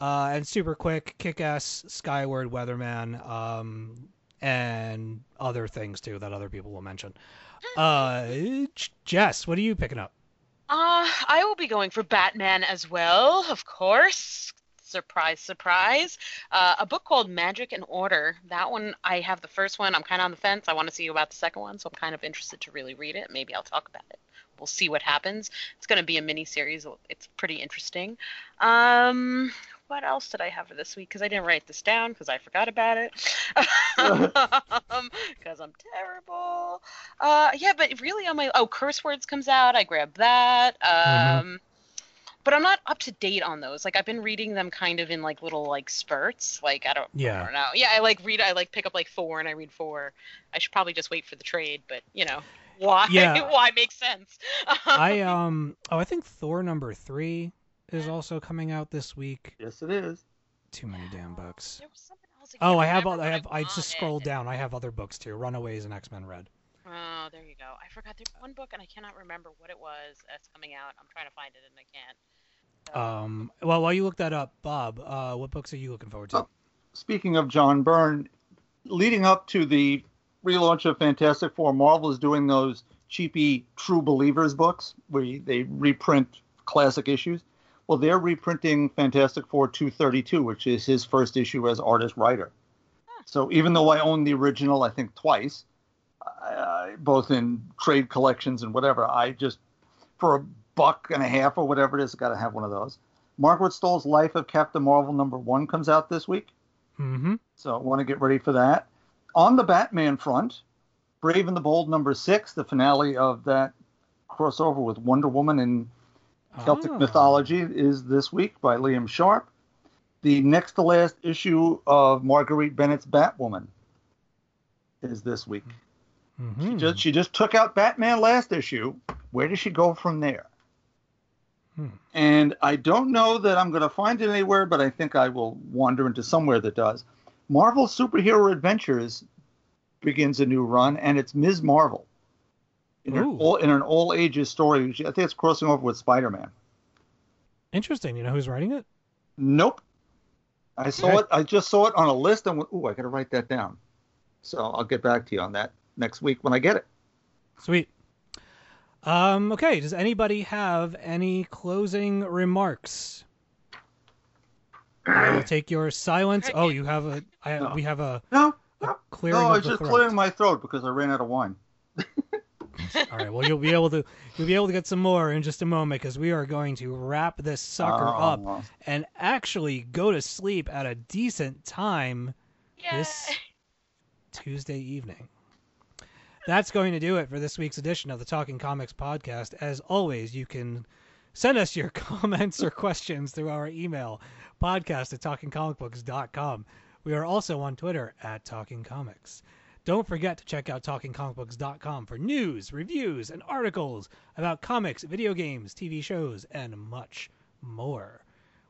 Uh, and super quick, Kick-Ass, Skyward, Weatherman, um, and other things too that other people will mention. Uh, Jess, what are you picking up? Uh, I will be going for Batman as well, of course. Surprise, surprise. Uh, a book called Magic and Order. That one, I have the first one. I'm kind of on the fence. I want to see about the second one, so I'm kind of interested to really read it. Maybe I'll talk about it. We'll see what happens. It's going to be a mini series. It's pretty interesting. Um, what else did I have for this week? Because I didn't write this down because I forgot about it. *laughs* *laughs* Because I'm terrible. Uh, yeah, but really on my oh, curse words comes out. I grab that. Um, but I'm not up to date on those. Like I've been reading them kind of in like little like spurts. Like I don't, Yeah. I don't know. Yeah, I like read. I like pick up like four and I read four. I should probably just wait for the trade, but you know why? Yeah. *laughs* why makes sense. I um oh I think Thor number three is also coming out this week. Yes, it is. Too many damn books. There was something else. I Oh, can't I have I have I just scrolled down. I have other books too. Runaways and X Men Red. Oh, there you go. I forgot there's one book and I cannot remember what it was that's coming out. I'm trying to find it and I can't. So- Um well while you look that up, Bob, uh what books are you looking forward to? Oh. Speaking of John Byrne, leading up to the relaunch of Fantastic Four, Marvel is doing those cheapy True Believers books where they reprint classic issues. Well, they're reprinting Fantastic Four 232, which is his first issue as artist writer. So even though I own the original, I think twice, uh, both in trade collections and whatever, I just for a buck and a half or whatever it is, got to have one of those. Margaret Stohl's Life of Captain Marvel number one comes out this week. Mm-hmm. So I want to get ready for that. On the Batman front, Brave and the Bold number six, the finale of that crossover with Wonder Woman and Celtic Ah. mythology, is this week by Liam Sharp. The next to last issue of Marguerite Bennett's Batwoman is this week. She, Mhm. just, she just took out Batman last issue. Where does she go from there? Hmm. And I don't know that I'm going to find it anywhere, but I think I will wander into somewhere that does. Marvel Superhero Adventures begins a new run, and it's Ms. Marvel in an Ooh. all, in an all ages story. I think it's crossing over with Spider Man. Interesting. You know who's writing it? Nope. I saw Okay. it. I just saw it on a list and went, "Ooh, I got to write that down." So I'll get back to you on that next week when I get it. Sweet. Um, okay, does anybody have any closing remarks? I will *clears throat* take your silence. Oh, you have a I, No. we have a, No, a no, clearing no. I was just throat. clearing my throat because I ran out of wine. *laughs* *laughs* All right. Well, you'll be able to you'll be able to get some more in just a moment because we are going to wrap this sucker Oh, up and actually go to sleep at a decent time this Tuesday evening. That's going to do it for this week's edition of the Talking Comics podcast. As always, you can send us your *laughs* comments or questions through our email, podcast at talkingcomicbooks.com. We are also on Twitter at Talking Comics. Don't forget to check out talkingcomicbooks.com for news, reviews, and articles about comics, video games, TV shows, and much more.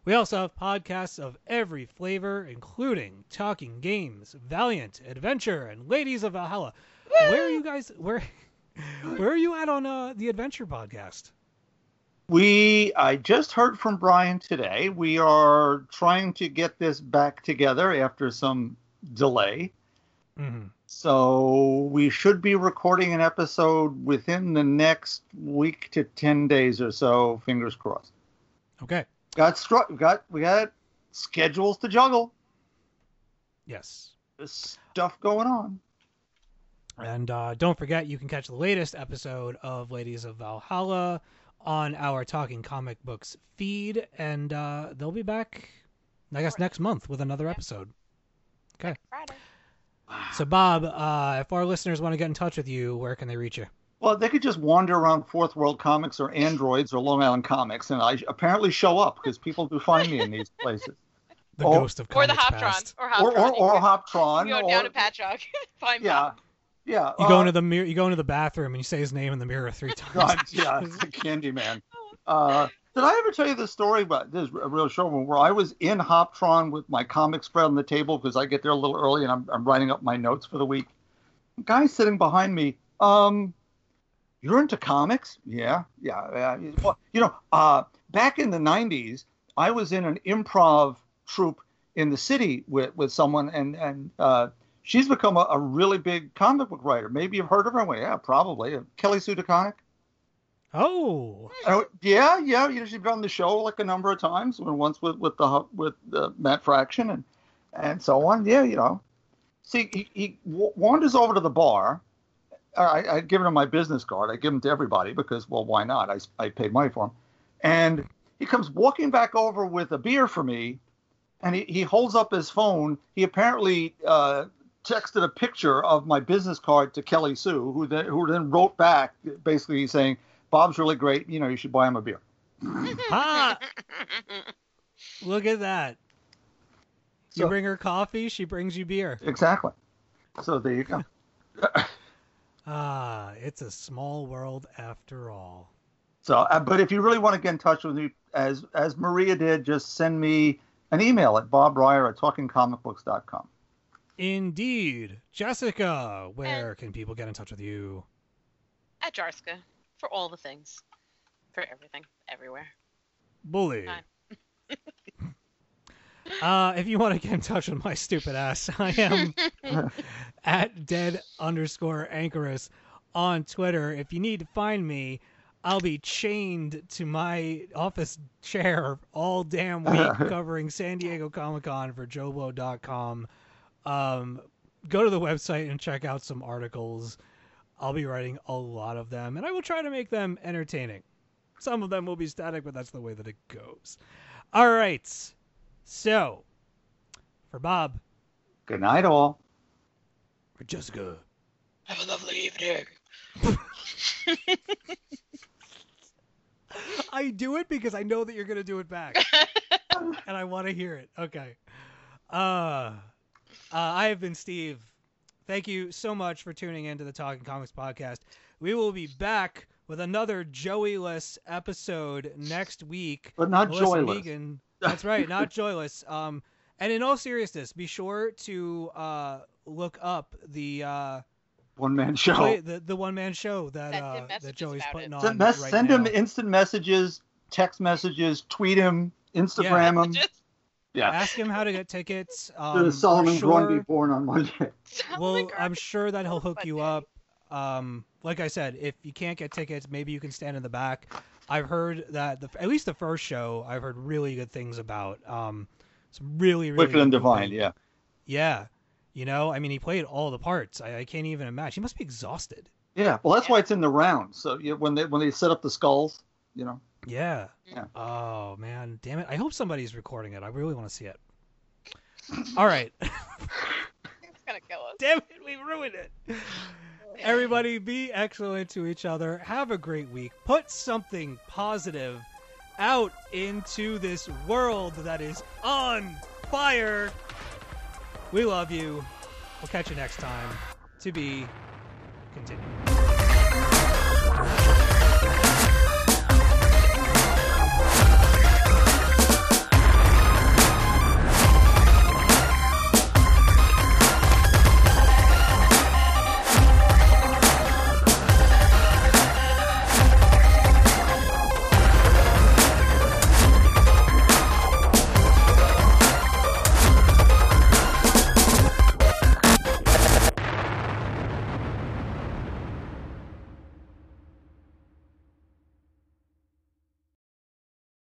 We also have podcasts of every flavor, including Talking Games, Valiant, Adventure, and Ladies of Valhalla. Where are you guys? Where, *laughs* where are you at on uh, the Adventure podcast? We, I just heard from Brian today. We are trying to get this back together after some delay. hmm So we should be recording an episode within the next week to 10 days or so, fingers crossed. Okay. Got stru- got we got schedules to juggle. Yes. There's stuff going on. And uh, don't forget, you can catch the latest episode of Ladies of Valhalla on our Talking Comic Books feed, and uh, they'll be back, I guess, next month with another episode. Okay. Friday. So, Bob, uh, if our listeners want to get in touch with you, where can they reach you? Well, they could just wander around Fourth World Comics or Androids or Long Island Comics, and I apparently show up because people do find me in these *laughs* places. The Or- ghost of Or the comics Hoptron. past. Or Or, Hoptron. or, or You Hoptron. go or, down to Patchogue. *laughs* Find yeah, Bob. yeah. You go uh, into the mirror. You go into the bathroom and you say his name in the mirror three *laughs* times. God, yeah, it's the Candyman. Uh, did I ever tell you the story about this is a real show where I was in Hoptron with my comic spread on the table because I get there a little early and I'm, I'm writing up my notes for the week. Guy sitting behind me, um, you're into comics? Yeah, yeah. yeah. Well, you know, uh, back in the '90s, I was in an improv troupe in the city with with someone, and and uh, she's become a, a really big comic book writer. Maybe you've heard of her. Well, yeah, probably. Kelly Sue DeConnick. Oh, Oh, yeah, yeah. You know, she's been on the show like a number of times. When once with with the with uh, Matt Fraction and and so on. Yeah, you know. See, he, he wanders over to the bar. I, I given him my business card. I give him to everybody because, well, why not? I, I paid money for him. And he comes walking back over with a beer for me, and he, he holds up his phone. He apparently uh, texted a picture of my business card to Kelly Sue, who then who then wrote back basically saying, "Bob's really great. You know, you should buy him a beer." *laughs* Ha! Look at that. You So- bring her coffee, she brings you beer. Exactly. So there you go. *laughs* Ah, it's a small world after all. So, uh, but if you really want to get in touch with me, as as Maria did, just send me an email at bobryer at talkingcomicbooks.com. Indeed. Jessica, where can people get in touch with you? At Jarska for all the things, for everything, everywhere. Bully. *laughs* Uh, if you want to get in touch with my stupid ass, I am *laughs* at dead underscore anchorus on Twitter. If you need to find me, I'll be chained to my office chair all damn week *laughs* covering San Diego Comic Con for JoBlo.com. Um, go to the website and check out some articles. I'll be writing a lot of them, and I will try to make them entertaining. Some of them will be static, but that's the way that it goes. All right. So, for Bob, Good night, all. for Jessica, Have a lovely evening. *laughs* I do it because I know that you're gonna do it back, *laughs* and I want to hear it. Okay. Uh, uh, I have been Steve. Thank you so much for tuning in to the Talking Comics podcast. We will be back with another Joey-less episode next week. But not Melissa joyless. Megan. That's right, not *laughs* joyless. Um, and in all seriousness, be sure to uh, look up the uh, One man show. play, the the one man show that Send uh, that Joey's putting it. on Send, right send now. him instant messages, text messages, tweet him, Instagram him. Just Yeah. Ask him how to get tickets. To *laughs* Um, the Solomon for Grundy sure, born on Monday. *laughs* well, I'm sure that he'll hook you up. Um, like I said, if you can't get tickets, maybe you can stand in the back. I've heard that the at least the first show I've heard really good things about. Um, some really really Wicked and good Divine, people. yeah. Yeah, you know, I mean, he played all the parts. I, I can't even imagine. He must be exhausted. Yeah, well, that's Yeah. why it's in the round. So you, when they when they set up the skulls, you know. Yeah. Yeah. Oh man, damn it! I hope somebody's recording it. I really want to see it. All right. *laughs* It's gonna kill us. damn it, we ruined it. Everybody be excellent to each other. Have a great week. Put something positive out into this world that is on fire. We love you. We'll catch you next time. To be continued.